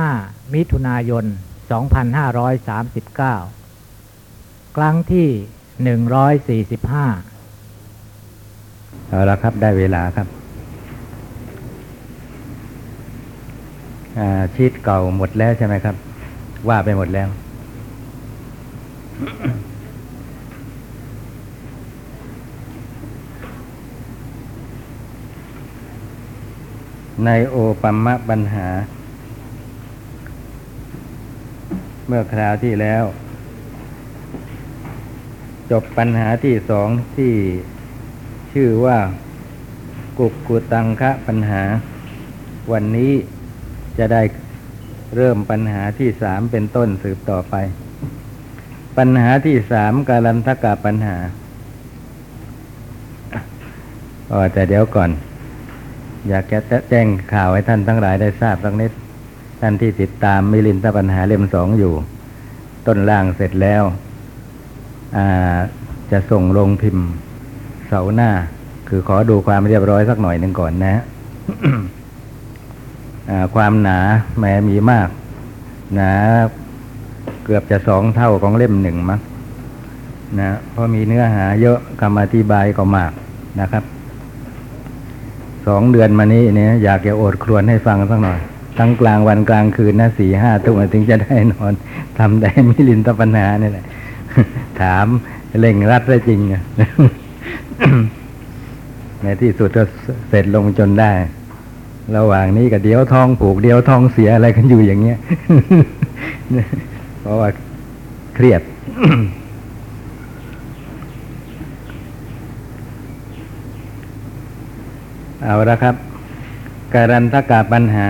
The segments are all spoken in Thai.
5 มิถุนายน 2539 ครั้งที่ 145 เอาละครับได้เวลาครับชีตเก่าหมดแล้วใช่ไหมครับ ว่าไปหมดแล้ว ในโอปัมมะปัญหา เมื่อคราวที่แล้ว จบปัญหาที่สองที่ชื่อว่า กุกกุตังคะปัญหา วันนี้จะได้เริ่มปัญหาที่สามเป็นต้นสืบต่อไป ปัญหาที่สามการันทกาปัญหาอ๋อแต่เดี๋ยวก่อน อยากจะแจ้งข่าวให้ท่านทั้งหลายได้ทราบสักนิด ท่านที่ติดตามมิลินทปัญหาเล่มสองอยู่ ต้นล่างเสร็จแล้วจะส่งลงพิมพ์เสาหน้า คือขอดูความเรียบร้อยสักหน่อยหนึ่งก่อนนะความหนาแม้มีมาก หนาเกือบจะสองเท่าของเล่มหนึ่งมั้งนะเพราะมีเนื้อหาเยอะคำอธิบายก็มากนะครับ สองเดือนมานี้เนี่ยอยากจะโอดครวนให้ฟังสักหน่อย ทั้งกลางวันกลางคืนนะสี่ห้าทุ่มถึงจะได้นอนทำได้มิลินตปัญหาเนี่ยแหละ ถามเล่งรัดได้จริงอะในที่สุดก็เสร็จลงจนได้ ระหว่างนี้ก็เดี๋ยวทองผูกเดี๋ยวทองเสียอะไรกันอยู่อย่างเงี้ยเพราะว่าเครียดเอาละครับ การันทกาปัญหา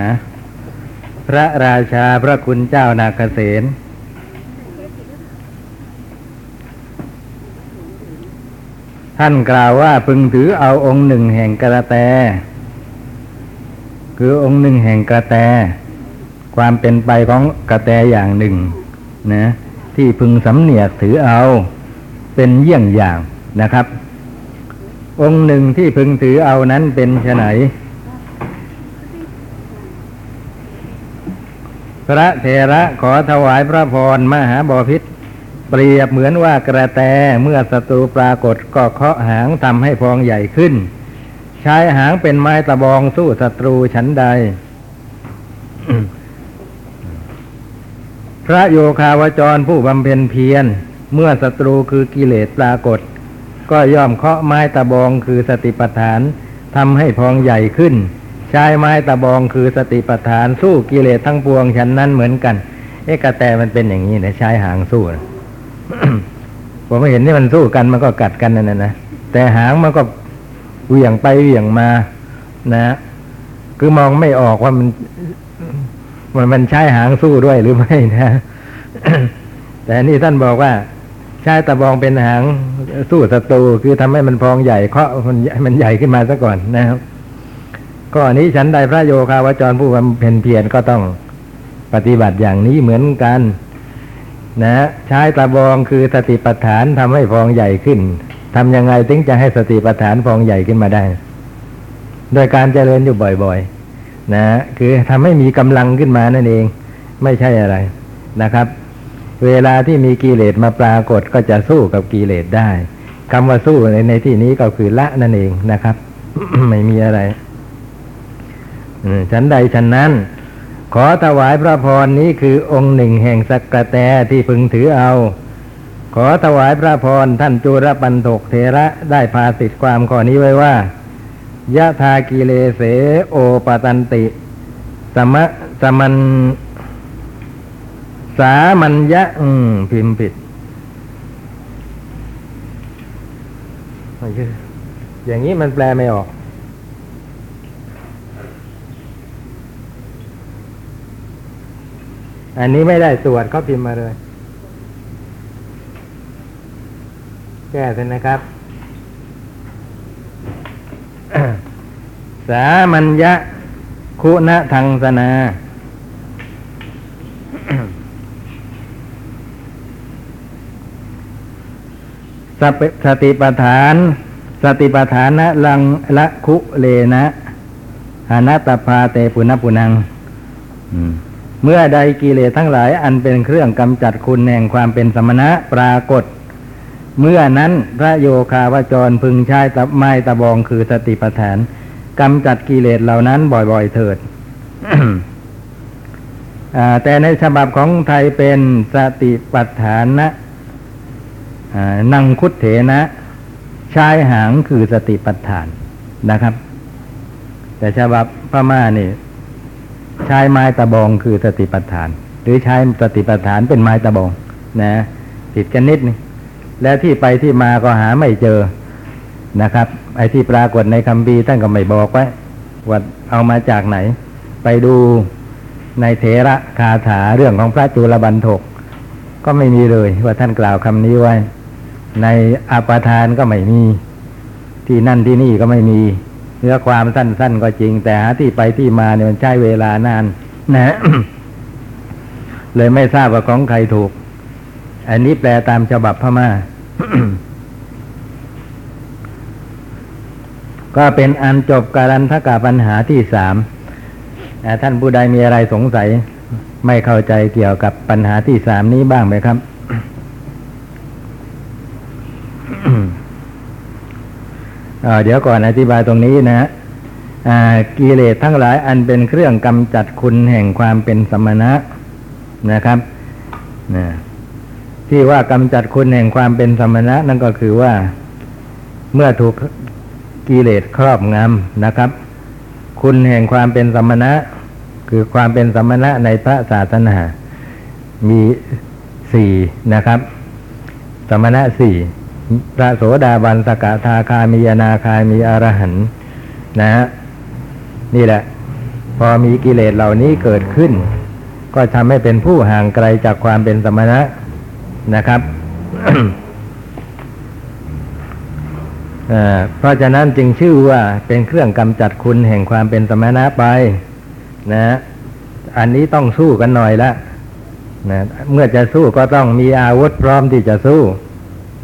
พระราชาพระคุณเจ้านาคเสนท่านกล่าวว่าพึงถือเอาองค์หนึ่งแห่งกระแต คือองค์หนึ่งแห่งกระแต ความเป็นไปของกระแตอย่างหนึ่งนะที่พึงสำเนียกถือเอาเป็นเยี่ยงอย่างนะครับ องค์หนึ่งที่พึงถือเอานั้นเป็นไฉน พระเถระขอถวายพระพรมหาบอพิษเปรียบเหมือนว่ากระแตเมื่อศัตรูปรากฏก็เคาะหางทำให้พองใหญ่ขึ้น ใช้หางเป็นไม้ตะบองสู้ศัตรูชั้นใด พระโยคาวจรผู้บำเพ็ญเพียร เมื่อศัตรูคือกิเลสปรากฏ ก็ย่อมเคาะไม้ตะบองคือสติปัฏฐานทำให้พองใหญ่ขึ้น ใช้ไม้ตะบองคือสติปัฏฐานสู้กิเลสทั้งปวงฉันนั้นเหมือนกัน เอ๊ะกระแตมันเป็นอย่างนี้นะใช้หางสู้นะผมไม่เห็นที่มันสู้กันมันก็กัดกันนั่นนะแต่หางมันก็เหวี่ยงไปเหวี่ยงมา นะ คือมองไม่ออกว่ามันมันมันใช้หางสู้ด้วยหรือไม่นะ แต่นี่ท่านบอกว่าใช้ตะบองเป็นหางสู้ศัตรูคือทำให้มันพองใหญ่เคาะมันมันใหญ่ขึ้นมาซะก่อนนะครับ ก็อันนี้ฉันใดพระโยคาวจรผู้บำเพ็ญเพียรก็ต้องปฏิบัติอย่างนี้เหมือนกัน นะใช้ตะบองคือสติปัฏฐานทำให้ฟองใหญ่ขึ้นทำยังไงถึงจะให้สติปัฏฐานฟองใหญ่ขึ้นมาได้ โดยการเจริญอยู่บ่อยๆ นะคือทำให้มีกำลังขึ้นมานั่นเอง ไม่ใช่อะไรนะครับ เวลาที่มีกิเลสมาปรากฏก็จะสู้กับกิเลสได้คำว่าสู้ในในที่นี้ก็คือละนั่นเองนะครับ ไม่มีอะไร ฉันใดฉันนั้น ขอถวายพระพรนี้คือองค์หนึ่งแห่งสักกะแตที่พึงถือเอา ขอถวายพระพรท่านจุรปันถกเทระได้พาสิทธิความข้อนี้ไว้ว่ายะทากิเลเสโอปตันติ สมะสมัน สามัญญะ อืม พิมพ์ผิดอย่างนี้มันแปลไม่ออก อันนี้ไม่ได้ตรวจเขาพิมพ์มาเลย แก้เลยนะครับ สามัญญะคุณะทังสนาสสติปฐาน สติปฐานะลังละคุเลนะหานาตาพาเตปุณปุนัง อืม เมื่อใดกิเลสทั้งหลายอันเป็นเครื่องกำจัดคุณแห่งความเป็นสมณะปรากฏ เมื่อนั้นพระโยคาวจรพึงใช้ตะไม้ตะบองคือสติปัฏฐานกำจัดกิเลสเหล่านั้นบ่อยๆเถิดแต่ในฉบับของไทยเป็นสติปัฏฐานนะนังคุดเถนะชายหางคือสติปัฏฐานนะครับ แต่ฉบับพม่านี่ ใช้ไม้ตะบองคือสติปัฏฐาน หรือใช้สติปัฏฐานเป็นไม้ตะบองนะผิดกันนิดนึงและที่ไปที่มาก็หาไม่เจอนะครับ ไอ้ที่ปรากฏในคำบีท่านก็ไม่บอกไว้ว่าเอามาจากไหน ไปดูในเถระคาถาเรื่องของพระจุลบันทก ก็ไม่มีเลยว่าท่านกล่าวคำนี้ไว้ ในอาปาทานก็ไม่มี ที่นั่นที่นี่ก็ไม่มี เนื้อความสั้น ๆ ก็จริง แต่หาที่ไปที่มาเนี่ยมันใช้เวลานานนะเลยไม่ทราบว่าของใครถูก อันนี้แปลตามฉบับพม่า ก็เป็นอันจบการันทกาปัญหาที่สามท่านผู้ใดมีอะไรสงสัย ไม่เข้าใจเกี่ยวกับปัญหาที่สามนี้บ้างไหมครับ อ่า เดี๋ยวก่อนอธิบายตรงนี้นะฮะกิเลสทั้งหลายอันเป็นเครื่องกำจัดคุณแห่งความเป็นสมณะนะครับนะที่ว่ากำจัดคุณแห่งความเป็นสมณะ นั่นก็คือว่าเมื่อถูกกิเลสครอบงำนะครับ คุณแห่งความเป็นสมณะ คือความเป็นสมณะในพระศาสนา มีสี่นะครับ สมณะสี่ พระโสดาบันสกทาคามีนาคามีอรหันนะฮะนี่แหละ พอมีกิเลสเหล่านี้เกิดขึ้น ก็ทำให้เป็นผู้ห่างไกลจากความเป็นสมณะนะครับเอ่อเพราะฉะนั้นจึงชื่อว่าเป็นเครื่องกำจัดคุณแห่งความเป็นสมณะไป นะ อันนี้ต้องสู้กันหน่อยละนะเมื่อจะสู้ก็ต้องมีอาวุธพร้อมที่จะสู้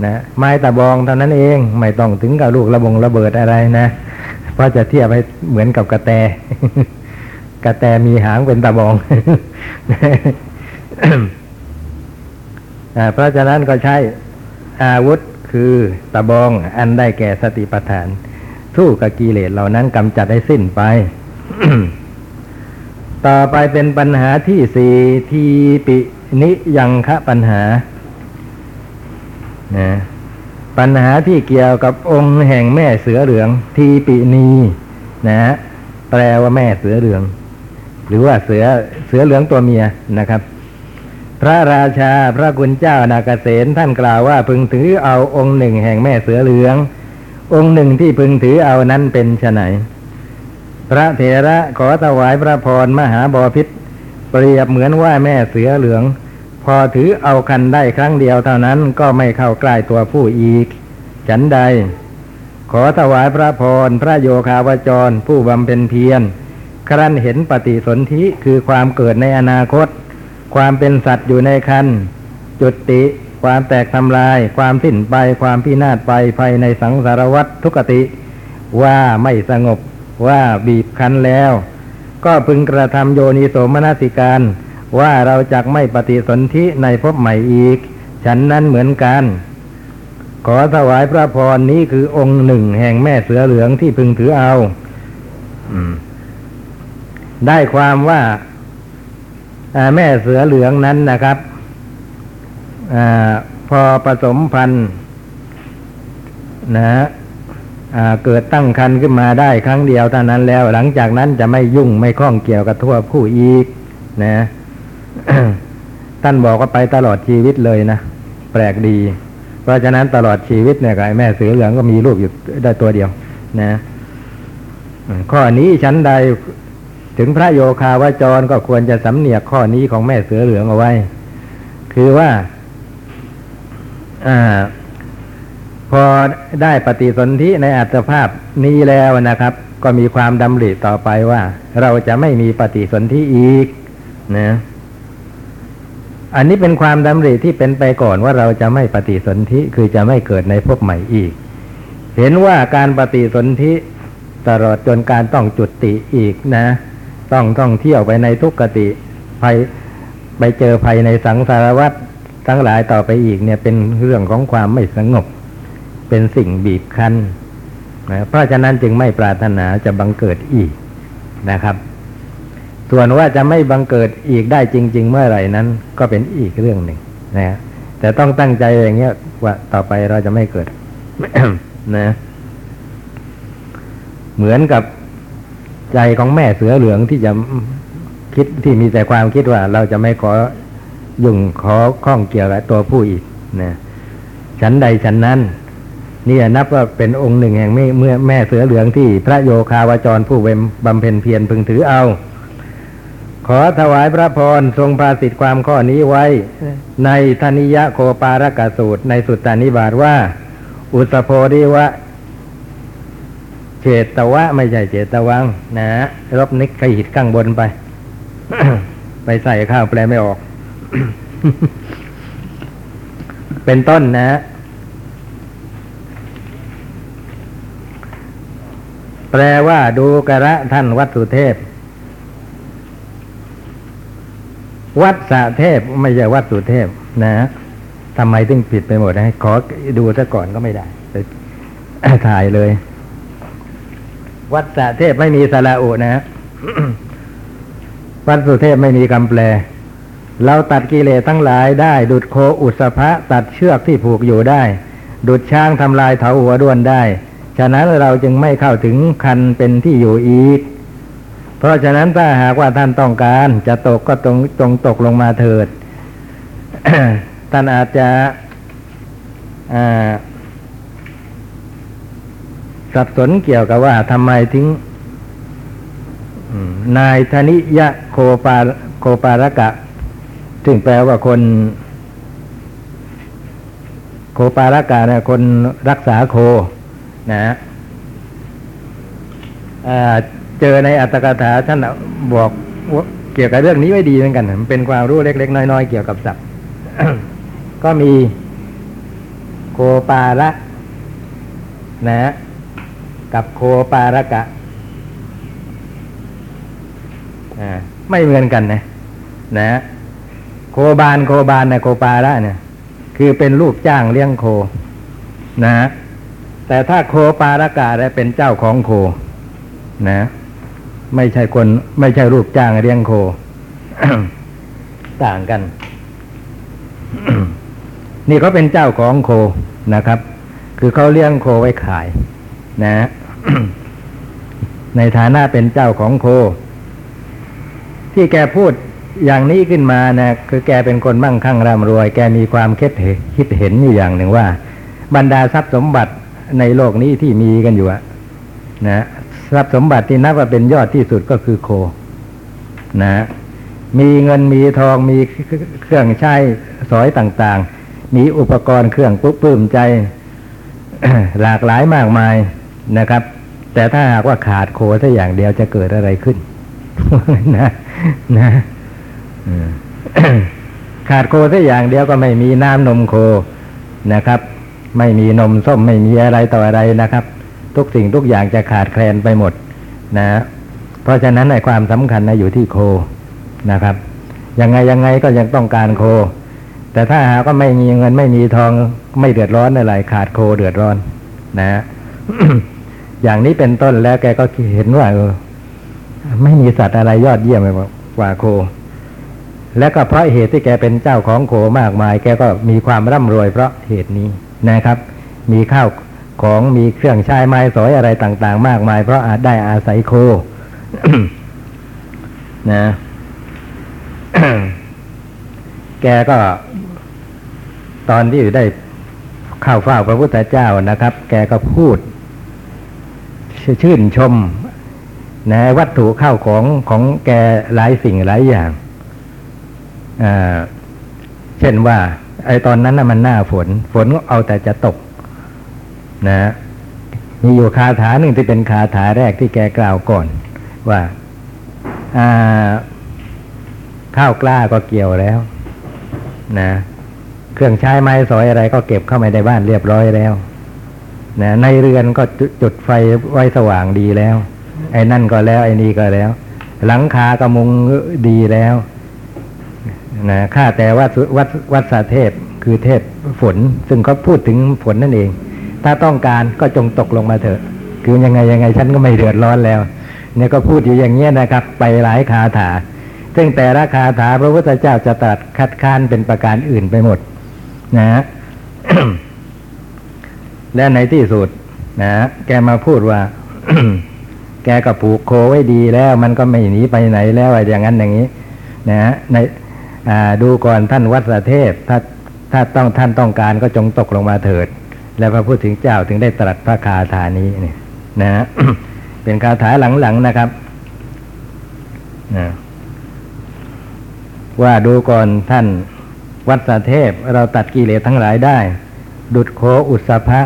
นะไม้ตะบองเท่านั้นเองไม่ต้องถึงกับลูกระบงระเบิดอะไรนะเพราะจะเทียบให้เหมือนกับกระแต กระแตมีหางเป็นตะบองเพราะฉะนั้นก็ใช้อาวุธคือตะบองอันได้แก่สติปัฏฐาน สู้กับกิเลสเหล่านั้นกำจัดให้สิ้นไป ต่อไปเป็นปัญหาที่สี่ทีปินิยังคะปัญหา นะปัญหาที่เกี่ยวกับองค์แห่งแม่เสือเหลือง ทีปินีนะฮะแปลว่าแม่เสือเหลือง หรือว่าเสือเสือเหลืองตัวเมียนะครับ พระราชาพระกุณเจ้านาเกษตท่านกล่าวว่าพึงถือเอาองค์หนึ่งแห่งแม่เสือเหลือง องค์หนึ่งที่พึงถือเอานั้นเป็นไฉนพระเถระขอถวายพระพรมหาบอพิษเปรียบเหมือนว่าแม่เสือเหลือง พอถือเอาคันได้ครั้งเดียวเท่านั้นก็ไม่เข้าใกล้ตัวผู้อีก ฉันใด ขอถวายพระพรพระโยคาวจร ผู้บำเพ็ญเพียรครั้นเห็นปฏิสนธิคือความเกิดในอนาคต ความเป็นสัตว์อยู่ในคันจุติความแตกทำลาย ความสิ้นไปความพินาศไปภายในสังสารวัฏทุกติ ว่าไม่สงบว่าบีบคั้นแล้ว ก็พึงกระทำโยนิโสมนสิการ ว่าเราจักไม่ปฏิสนธิในภพใหม่อีก ฉันนั้นเหมือนกัน ขอถวายพระพรนี้คือองค์หนึ่งแห่งแม่เสือเหลืองที่พึงถือเอาอได้ความว่าแม่เสือเหลืองนั้นนะครับอพอผสมพันธุ์นะฮะเกิดตั้งครรภ์ขึ้นมาได้ครั้งเดียวเท่านั้นแล้ว หลังจากนั้นจะไม่ยุ่งไม่ข้องเกี่ยวกับทั่วผู้อีก นะ ท่านบอกว่าไปตลอดชีวิตเลยนะ แปลกดี เพราะฉะนั้นตลอดชีวิตเนี่ยกับไอ้แม่เสือเหลืองก็มีลูกอยู่ได้ตัวเดียว นะข้อนี้ชั้นใดถึงพระโยคาวาจรก็ควรจะสำเนียกข้อนี้ของแม่เสือเหลืองเอาไว้ คือว่าอ่าพอได้ปฏิสนธิในอัตภาพนี้แล้วนะครับ ก็มีความดำริต่อไปว่า เราจะไม่มีปฏิสนธิอีก นะ อันนี้เป็นความดำริที่เป็นไปก่อนว่าเราจะไม่ปฏิสนธิคือจะไม่เกิดในภพใหม่อีก เห็นว่าการปฏิสนธิตลอดจนการต้องจุติอีกนะ ต้องต้องเที่ยวไปในทุกขติภัยไปเจอภัยในสังสารวัฏทั้งหลายต่อไปอีกเนี่ยเป็นเรื่องของความไม่สงบ เป็นสิ่งบีบคั้นนะเพราะฉะนั้นจึงไม่ปรารถนาจะบังเกิดอีกนะครับ ส่วนว่าจะไม่บังเกิดอีกได้จริง ๆ เมื่อไหร่นั้น ก็เป็นอีกเรื่องหนึ่งนะฮะแต่ต้องตั้งใจอย่างเงี้ยว่าต่อไปเราจะไม่เกิดนะ เหมือนกับใจของแม่เสือเหลืองที่จะคิดที่มีแต่ความคิดว่า เราจะไม่ขอยุ่งขอข้องเกี่ยวกับตัวผู้อีกนะฉันใดฉันนั้นนี่นับว่าเป็นองค์หนึ่งแห่งเมื่อแม่เสือเหลืองที่พระโยคาวจรผู้เวมบำเพ็ญเพียรพึงถือเอา ขอถวายพระพรทรงปราสิทธิ์ความข้อนี้ไว้ ในธนิยะโคปารกสูตรในสุตตานิบาตว่า อุสโพธิวะเจตวะ ไม่ใช่เจตวัง นะรบนิกขหิตข้างบนไป ไปใส่ข้าวแปลไม่ออก เป็นต้นนะแปลว่าดูกระท่านวัดสุเทพ วัดสะเทพไม่ใช่วัดสุเทพนะทำไมถึงผิดไปหมดนะขอดูซะก่อนก็ไม่ได้ถ่ายเลย วัดสะเทพไม่มีสระอุนะวัดสุเทพไม่มีคำแปล เราตัดกิเลสทั้งหลายได้ ดุดโคอุสภะตัดเชือกที่ผูกอยู่ได้ ดุดช้างทำลายเถาหัวด้วนได้ ฉะนั้นเราจึงไม่เข้าถึงคันเป็นที่อยู่อีก เพราะฉะนั้นถ้าหากว่าท่านต้องการ จะตกก็ตรงจงตกลงมาเถิด ท่านอาจจะสับสนเกี่ยวกับว่าทำไมถึงนายธนิยะโคปาโคปารกะ ซึ่งแปลว่าคน โคปารกะนี่ยคนรักษาโค นะฮะ เจอในอัตถกถาท่านบอกเกี่ยวกับเรื่องนี้ไว้ดีเหมือนกันมันเป็นความรู้เล็ก ๆ น้อย ๆ เกี่ยวกับสัตว์ก็มีโคปาระนะฮะกับโคปาระกะอ่าไม่เหมือนกันนะนะฮะโคบานโคบานนะโคปาระเนี่ย คือเป็นลูกจ้างเลี้ยงโค นะฮะแต่ถ้าโคปาระกะเนี่ยเป็นเจ้าของโค นะ ไม่ใช่คน ไม่ใช่ลูกจ้างเลี้ยงโค ต่างกัน นี่เขาเป็นเจ้าของโคนะครับ คือเขาเลี้ยงโคไว้ขาย นะ ในฐานะเป็นเจ้าของโค ที่แกพูดอย่างนี้ขึ้นมานะคือแกเป็นคนมั่งคั่งร่ำรวย แกมีความคิดเห็นคิดเห็นอยู่อย่างหนึ่งว่า บรรดาทรัพย์สมบัติในโลกนี้ที่มีกันอยู่อะนะ ทรัพย์สมบัติที่นับว่าเป็นยอดที่สุดก็คือโค นะ มีเงินมีทองมีเครื่องใช้สอยต่าง ๆ มีอุปกรณ์เครื่องปุ๊บปื้มใจ หลากหลายมากมายนะครับ แต่ถ้าหากว่าขาดโคสักอย่างเดียวจะเกิดอะไรขึ้น นะนะขาดโคสักอย่างเดียวก็ไม่มีน้ำนมโคนะครับ ไม่มีนมส้มไม่มีอะไรต่ออะไรนะครับ ทุกสิ่งทุกอย่างจะขาดแคลนไปหมดนะ เพราะฉะนั้นในความสำคัญนะอยู่ที่โคนะครับ ยังไงยังไงก็ยังต้องการโค แต่ถ้าหากว่าไม่มีเงินไม่มีทองไม่เดือดร้อนอะไรขาดโคเดือดร้อน นะอย่างนี้เป็นต้นแล้วแกก็เห็นว่าเออไม่มีสัตว์อะไรยอดเยี่ยมกว่าโค และก็เพราะเหตุที่แกเป็นเจ้าของโคมากมาย แกก็มีความร่ำรวยเพราะเหตุนี้นะครับ มีข้าว ของมีเครื่องใช้ไม้สอยอะไรต่าง ๆ มากมาย เพราะอาจได้อาศัยโคนะ แกก็ตอนที่ได้เข้าเฝ้าพระพุทธเจ้านะครับ แกก็พูด ชื่นชมนะวัตถุข้าวของของแกหลายสิ่งหลายอย่าง เช่นว่า ไอ้ตอนนั้นน่ะมันหน้าฝน ฝนก็เอาแต่จะตก นะมีอยู่คาถาหนึ่งที่เป็นคาถาแรกที่แกกล่าวก่อน ว่าาข้าวกล้าก็เกี่ยวแล้ว นะ เครื่องใช้ไม้สอยอะไรก็เก็บเข้ามาในบ้านเรียบร้อยแล้ว นะ ในเรือนก็จุจุดไฟไว้สว่างดีแล้ว ไอ้นั่นก็แล้ว ไอ้นี่ก็แล้ว หลังคากระมุงดีแล้วนะข้าแต่วัดวัดวัดสาเทพคือเทพฝน ซึ่งเขาพูดถึงฝนนั่นเอง ถ้าต้องการก็จงตกลงมาเถอะ คือยังไงยังไงฉันก็ไม่เดือดร้อนแล้ว เนี่ยก็พูดอยู่อย่างเงี้ยนะครับ ไปหลายคาถา ซึ่งแต่ละคาถาพระพุทธเจ้าจะตรัสคัดค้านเป็นประการอื่นไปหมด นะฮะและในที่สุดนะฮะแกมาพูดว่า แกก็ผูกโคไว้ดีแล้ว มันก็ไม่หนีไปไหนแล้วอะไรอย่างนั้นอย่างนี้ นะฮะในดูก่อนท่านวัดสเทพถ้าถ้าต้องท่านต้องการก็จงตกลงมาเถิด แล้วพระพุทธเจ้าถึงได้ตรัสพระคาถานี้เนี่ยนะฮะเป็นคาถาหลังๆนะครับนะว่าดูก่อนท่านวัดสเทพเราตัดกิเลสทั้งหลายได้ ดุดโคอุสภะ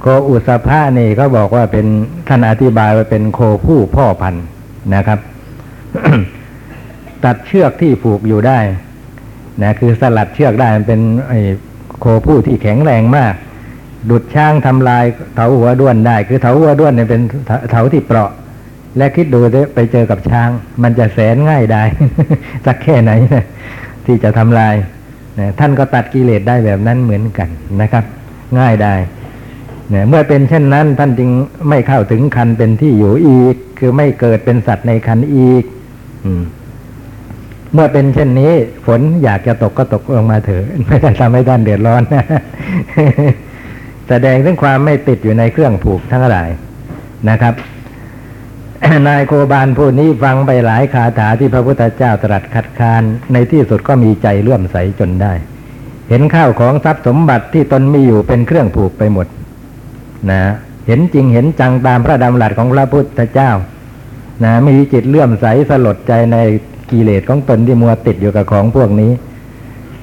โคอุสภะนี่เขาบอกว่าเป็นท่านอธิบายว่าเป็นโคผู้พ่อพันธุ์นะครับ ตัดเชือกที่ผูกอยู่ได้นะคือสลัดเชือกได้มันเป็นโคผู้ที่แข็งแรงมาก ดุดช้างทำลายเถาหัวด้วนได้ คือเถาหัวด้วนเนี่ยเป็นเถาเถาที่เปราะ และคิดดูไปเจอกับช้าง มันจะแสนง่ายได้สักแค่ไหนนะที่จะทำลายนะท่านก็ตัดกิเลสได้แบบนั้นเหมือนกันนะครับ ง่ายได้นะเมื่อเป็นเช่นนั้นท่านจึงไม่เข้าถึงคันเป็นที่อยู่อีก คือไม่เกิดเป็นสัตว์ในคันอีกอืเมื่อเป็นเช่นนี้ ฝนอยากจะตกก็ตกลงมาเถอะไม่ได้ทำให้ท่านเดือดร้อนนะ แสดงถึงความไม่ติดอยู่ในเครื่องผูกทั้งหลายนะครับ นายโคบาลผู้นี้ฟังไปหลายคาถาที่พระพุทธเจ้าตรัสคัดค้านในที่สุดก็มีใจเลื่อมใสจนได้ เห็นข้าวของทรัพย์สมบัติที่ตนมีอยู่เป็นเครื่องผูกไปหมด นะ เห็นจริงเห็นจังตามพระดำรัสของพระพุทธเจ้า นะมีจิตเลื่อมใสสลดใจในกิเลสของตนที่มัวติดอยู่กับของพวกนี้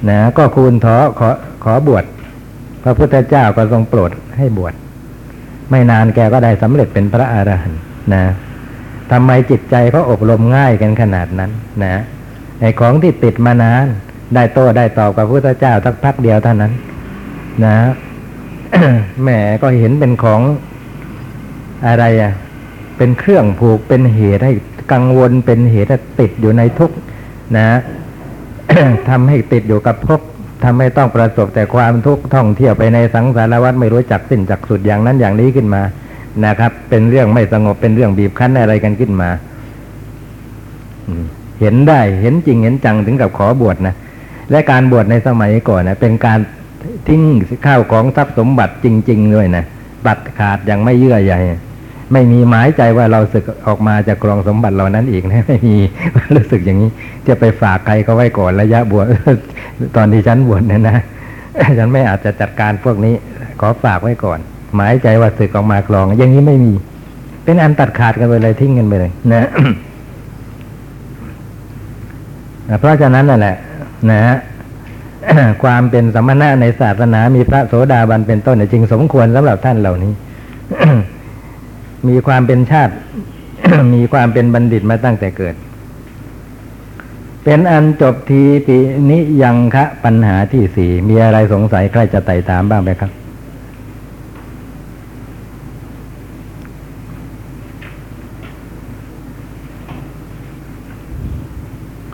นะ ก็คูณถอขอขอบวช พระพุทธเจ้าก็ทรงโปรดให้บวช ไม่นานแกก็ได้สำเร็จเป็นพระอรหันต์นะทำไมจิตใจเขาอบรมง่ายกันขนาดนั้น นะไอ้ของที่ติดมานาน ได้โต้ได้ตอบกับพระพุทธเจ้าสักพักเดียวเท่านั้น นะแหมก็เห็นเป็นของอะไรอะเป็นเครื่องผูกเป็นเหตุให้กังวลเป็นเหตุให้ติดอยู่ในทุกนะทำให้ติดอยู่กับภพ ทำให้ต้องประสบแต่ความทุกข์ท่องเที่ยวไปในสังสารวัฏไม่รู้จักสิ้นจักสุดอย่างนั้นอย่างนี้ขึ้นมานะครับ เป็นเรื่องไม่สงบเป็นเรื่องบีบคั้นอะไรกันขึ้นมาเห็นได้เห็นจริงเห็นจังถึงกับขอบวชนะและการบวชในสมัยก่อนนะเป็นการทิ้งข้าวของทรัพย์สมบัติจริง ๆ ด้วยนะตัดขาดย่างไม่เยื่อใย ไม่มีหมายใจว่าเราสึกออกมาจากกรองสมบัติเหล่านั้นอีกนะไม่มีรู้สึกอย่างนี้ จะไปฝากใครเขาไว้ก่อนระยะบวชตอนที่ฉันบวชเนี่ยนะฉันไม่อาจจะจัดการพวกนี้ ขอฝากไว้ก่อน หมายใจว่าสึกออกมากรอง อย่างนี้ไม่มี เป็นอันตัดขาดกันไปเลยทิ้งกันไปเลย นะเพราะฉะนั้นนั่นแหละ นะฮะความเป็นสมณะในศาสนา มีพระโสดาบันเป็นต้นเนี่ยจึงสมควรสำหรับท่านเหล่านี้ มีความเป็นชาติ มีความเป็นบัณฑิตมาตั้งแต่เกิด เป็นอันจบทีปินิยังคะปัญหาที่สี่มีอะไรสงสัยใครจะไต่ถามบ้างไหมครับ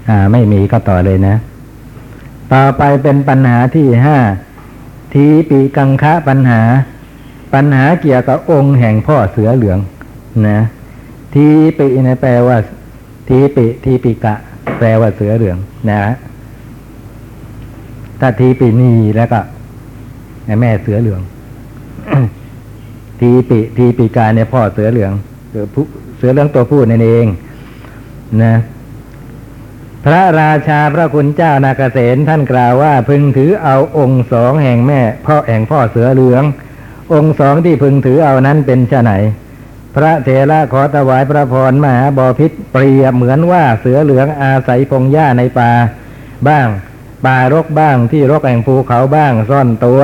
อ่าไม่มีก็ต่อเลยนะ ต่อไปเป็นปัญหาที่ห้าทีปีกังคะปัญหา ปัญหาเกี่ยวกับองค์แห่งพ่อเสือเหลืองนะทีปีนะแปลว่าทีปีทีปีกะ แปลว่าเสือเหลือง นะถ้าทีปีนีแล้วก็แม่เสือเหลือง ทีปีทีปีกาเนี่ยพ่อเสือเหลืองเสือผู้เสือเหลืองตัวผู้นั่นเอง นะ พระราชาพระคุณเจ้านาเกษตท่านกล่าวว่า พึงถือเอาองค์สองแห่งแม่ พ่อแห่งพ่อเสือเหลือง องค์สองที่พึงถือเอานั้นเป็นชะไหน พระเถระขอถวายพระพรมหาบอพิษเปรียบเหมือนว่าเสือเหลืองอาศัยพงหญ้าในป่าบ้าง ป่ารกบ้างที่รกแห่งภูเขาบ้างซ่อนตัว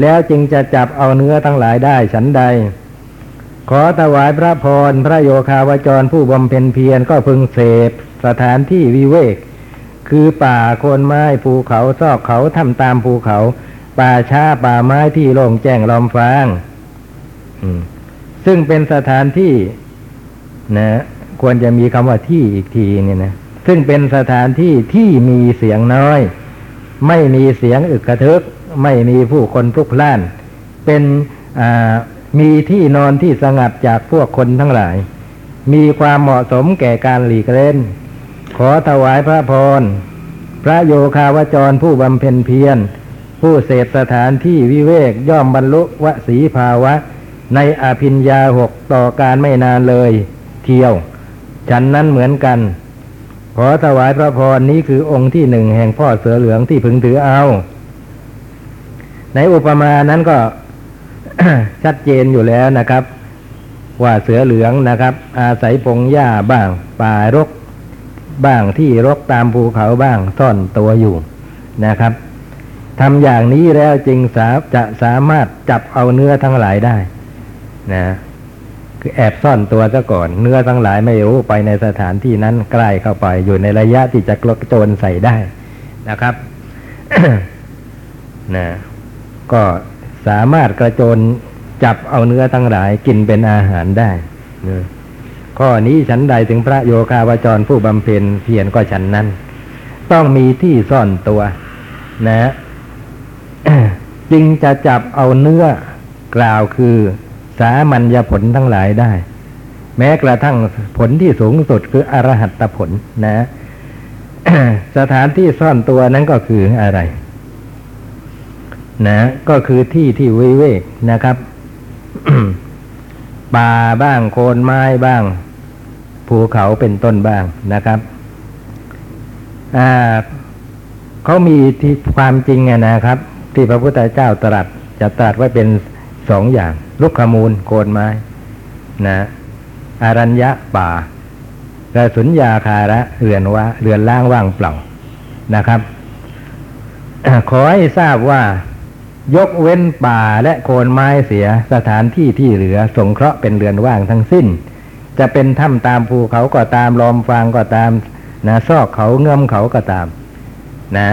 แล้วจึงจะจับเอาเนื้อทั้งหลายได้ฉันใด ขอถวายพระพรพระโยคาวจรผู้บำเพ็ญเพียรก็พึงเสพสถานที่วิเวก คือป่าโคนไม้ภูเขาซอกเขาทำตามภูเขา ป่าช้าป่าไม้ที่โล่งแจ้งลอมฟางซึ่งเป็นสถานที่นะควรจะมีคำว่าที่อีกทีเนี่ยนะซึ่งเป็นสถานที่ที่มีเสียงน้อย ไม่มีเสียงอึกกระทึก ไม่มีผู้คนพลุกพล่าน เป็นมีที่นอนที่สงัดจากพวกคนทั้งหลาย มีความเหมาะสมแก่การหลีกเล่น ขอถวายพระพร พระโยคาวจรผู้บำเพ็ญเพียร ผู้เสพสถานที่วิเวกย่อมบรรลุวสีภาวะ ในอภิญญาหกต่อการไม่นานเลย เที่ยว ฉันนั้นเหมือนกัน ขอถวายพระพรนี้คือองค์ที่หนึ่งแห่งพ่อเสือเหลืองที่พึงถือเอา ในอุปมานั้นก็ชัดเจนอยู่แล้วนะครับ ว่าเสือเหลืองนะครับ อาศัยพงหญ้าบ้าง ป่ารกบ้างที่รกตามภูเขาบ้างซ่อนตัวอยู่นะครับ ทำอย่างนี้แล้วจึงสาจะสามารถจับเอาเนื้อทั้งหลายได้ นะ คือแอบซ่อนตัวซะก่อน เนื้อทั้งหลายไม่รู้ไปในสถานที่นั้นใกล้เข้าไป อยู่ในระยะที่จะกระโจนใส่ได้นะครับนะก็สามารถกระโจนจับเอาเนื้อทั้งหลายกินเป็นอาหารได้นะข้อนี้ฉันใดถึงพระโยคาวจรผู้บำเพ็ญเพียรก็ฉันนั้น ต้องมีที่ซ่อนตัว นะ จึงจะจับเอาเนื้อกล่าวคือสามัญญผลทั้งหลายได้ แม้กระทั่งผลที่สูงสุดคืออรหัตผลนะ สถานที่ซ่อนตัวนั้นก็คืออะไร นะ ก็คือที่ที่วิเวกนะครับป่าบ้างโคนไม้บ้าง ภูเขาเป็นต้นบ้างนะครับอ่าเขามีที่ความจริงอะนะครับ ที่พระพุทธเจ้าตรัสจะตรัสไว้เป็นสองอย่าง ลุกขมูลโคนไม้ นะ อารัญญะป่ากระสุนยาคาระเรือนว่าเรือนล่างว่างเปล่านะครับขอให้ทราบว่า ยกเว้นป่าและโคนไม้เสียสถานที่ที่เหลือ สงเคราะห์เป็นเรือนว่างทั้งสิ้น จะเป็นถ้ำตามภูเขาก็ตามลอมฟางก็ตาม นะซอกเขาเงื่อมเขาก็ตาม นะ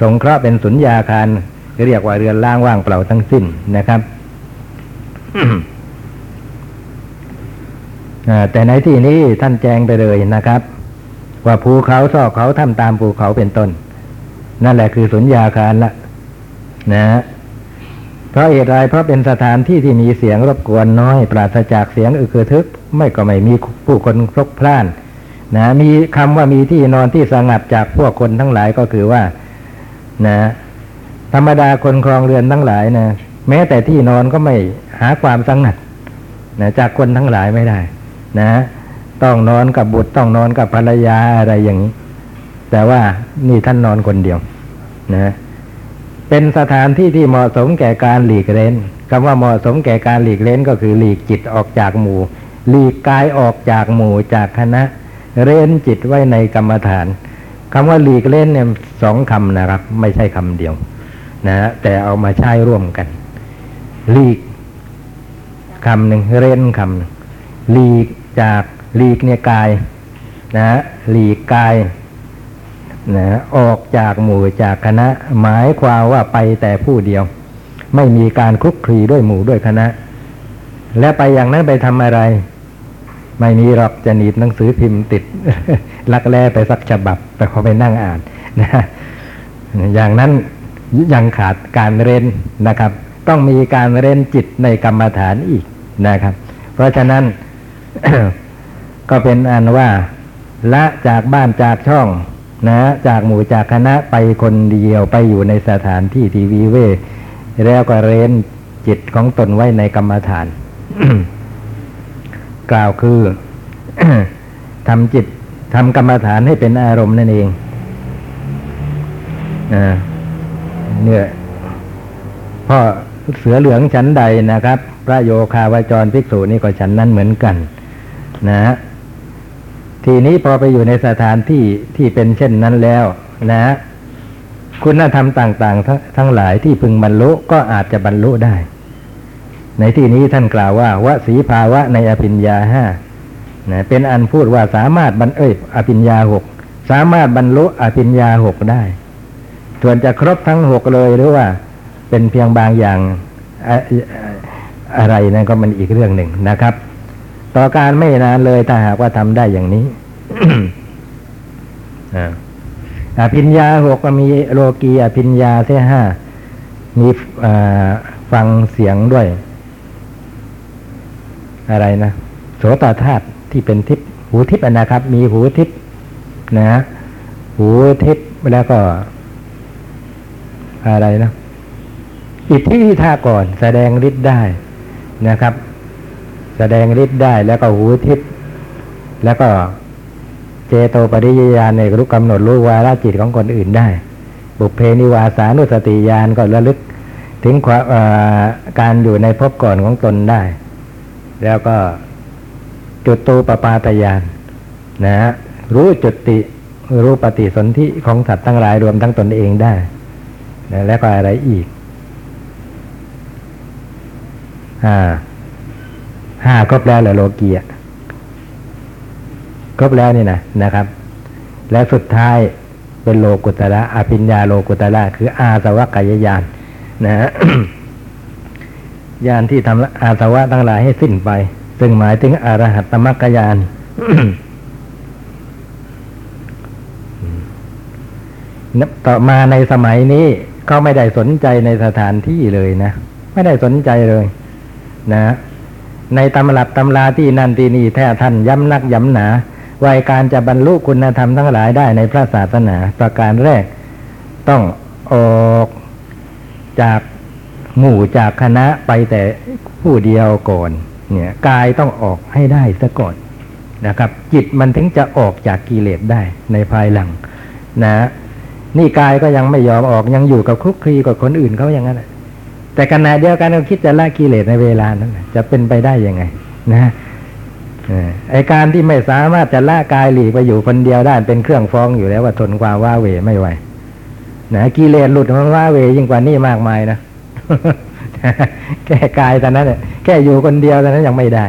สงเคราะห์เป็นสุญญาคาร เรียกว่าเรือนล่างว่างเปล่าทั้งสิ้นนะครับแต่ในที่นี้ท่านแจ้งไปเลยนะครับ ว่าภูเขาซอกเขาทำตามภูเขาเป็นต้น นั่นแหละคือสุญญาคารละนะเพราะเหตุไรเพราะเป็นสถานที่ที่มีเสียงรบกวนน้อย ปราศจากเสียงอึกทึก ไม่ก็ไม่มีผู้คนพลกพล่าน นะ มีคำว่ามีที่นอนที่สงัดจากพวกคนทั้งหลายก็คือว่า นะ ธรรมดาคนครองเรือนทั้งหลายนะแม้แต่ที่นอนก็ไม่หาความสงัดนะจากคนทั้งหลายไม่ได้ นะ ต้องนอนกับบุตรต้องนอนกับภรรยาอะไรอย่างนี้ แต่ว่านี่ท่านนอนคนเดียว นะ เป็นสถานที่ที่เหมาะสมแก่การหลีกเล้นคำว่าเหมาะสมแก่การหลีกเล้นก็คือหลีกจิตออกจากหมู่ หลีกกายออกจากหมู่จากคณะ เร้นจิตไว้ในกรรมฐานคำว่าหลีกเล่นเนี่ยสองคำนะครับ ไม่ใช่คำเดียว นะแต่เอามาใช้ร่วมกัน ลีกคำหนึ่งเร้นคำหนึ่งลีกจากลีกเนี่ยกายนะหลีกกายนะออกจากหมู่จากคณะ หมายความว่าไปแต่ผู้เดียว ไม่มีการคลุกคลีด้วยหมู่ด้วยคณะ และไปอย่างนั้นไปทำอะไร ไม่มีหรอกจะหนีบหนังสือพิมพ์ติดลักแลไปสักฉบับไปเขาไปนั่งอ่านนะอย่างนั้น ยังขาดการเรียนนะครับ ต้องมีการเรียนจิตในกรรมฐานอีกนะครับ เพราะฉะนั้นก็เป็นอันว่าละจากบ้านจากช่องนะจากหมู่จากคณะไปคนเดียวไปอยู่ในสถานที่ทีวีเวแล้วก็เรียนจิตของตนไว้ในกรรมฐาน กล่าวคือทำจิตทำกรรมฐานให้เป็นอารมณ์นั่นเองอ่า เนี่ยพ่อเสือเหลืองชั้นใดนะครับ พระโยคาวจรภิกษุนี่ก็ชั้นนั้นเหมือนกัน นะทีนี้พอไปอยู่ในสถานที่ที่เป็นเช่นนั้นแล้ว นะ คุณธรรมต่างๆทั้งทั้งหลายที่พึงบรรลุก็อาจจะบรรลุได้ ในที่นี้ท่านกล่าวว่าวสีภาวะในอภิญญาห้านะเป็นอันพูดว่าสามารถบรรเอ้ยอภิญญาหกสามารถบรรลุอภิญญาหกได้ ส่วนจะครบทั้งหกเลยหรือว่า เป็นเพียงบางอย่างอะอะไรนั่นก็มันอีกเรื่องหนึ่งนะครับ ต่อการไม่นานเลยถ้าหากว่าทำได้อย่างนี้อภิญญาหกก็มีโลกีอภิญญาเสียห้ามีฟังเสียงด้วย อะไรนะโสตธาตุที่เป็นทิพหูทิพนะครับ มีหูทิพนะ หูทิพแล้วก็ อะไรนะอิทธิวิทาก่อน แสดงฤทธิ์ได้นะครับ แสดงฤทธิ์ได้แล้วก็หูทิพย์แล้วก็เจโตปริยญาณในรู้กำหนดรู้วาระจิตของคนอื่นได้ บุพเพนิวาสานุสติญาณก็ระลึกถึงความการอยู่ในภพก่อนของตนได้ แล้วก็จุดตูปปาตญาณนะฮะรู้จุติรู้ปฏิสนธิของสัตว์ทั้งหลายรวมทั้งตนเองได้ แล้วก็อะไรอีกห้าห้าครบแล้วเหรอโลกียครบแล้วนี่นะนะครับ และสุดท้ายเป็นโลกุตระอภิญญาโลกุตระคืออาสวะกายญาณนะฮะญาณที่ทำอาสวะทั้งหลายให้สิ้นไป ซึ่งหมายถึงอรหัตตมรรคญาณต่อมาในสมัยนี้ เขาไม่ได้สนใจในสถานที่เลยนะ ไม่ได้สนใจเลย นะ ในตำรับตำราที่นั่นที่นี่แท้ท่านย้ำนักย้ำหนาวัยการจะบรรลุคุณธรรมทั้งหลายได้ในพระศาสนา ประการแรก ต้องออกจากหมู่จากคณะไปแต่ผู้เดียวก่อน เนี่ยกายต้องออกให้ได้ซะก่อนนะครับ จิตมันถึงจะออกจากกิเลสได้ในภายหลัง นะ นี่กายก็ยังไม่ยอมออกยังอยู่กับคลุกคลีกับคนอื่นเขาอย่างนั้นน่ะแต่ขณะเดียวกันเราคิดจะละกิเลสในเวลานั้นน่ะจะเป็นไปได้ยังไง นะไอการที่ไม่สามารถจะละกายหลีกไปอยู่คนเดียวได้เป็นเครื่องฟ้องอยู่แล้วว่าทนความว้าเวไม่ไหวนะกิเลสหลุดมันว้าเวยิ่งกว่านี้มากมายนะแค่กายแต่นั้นเนี่ยแค่อยู่คนเดียวแต่นั้นยังไม่ได้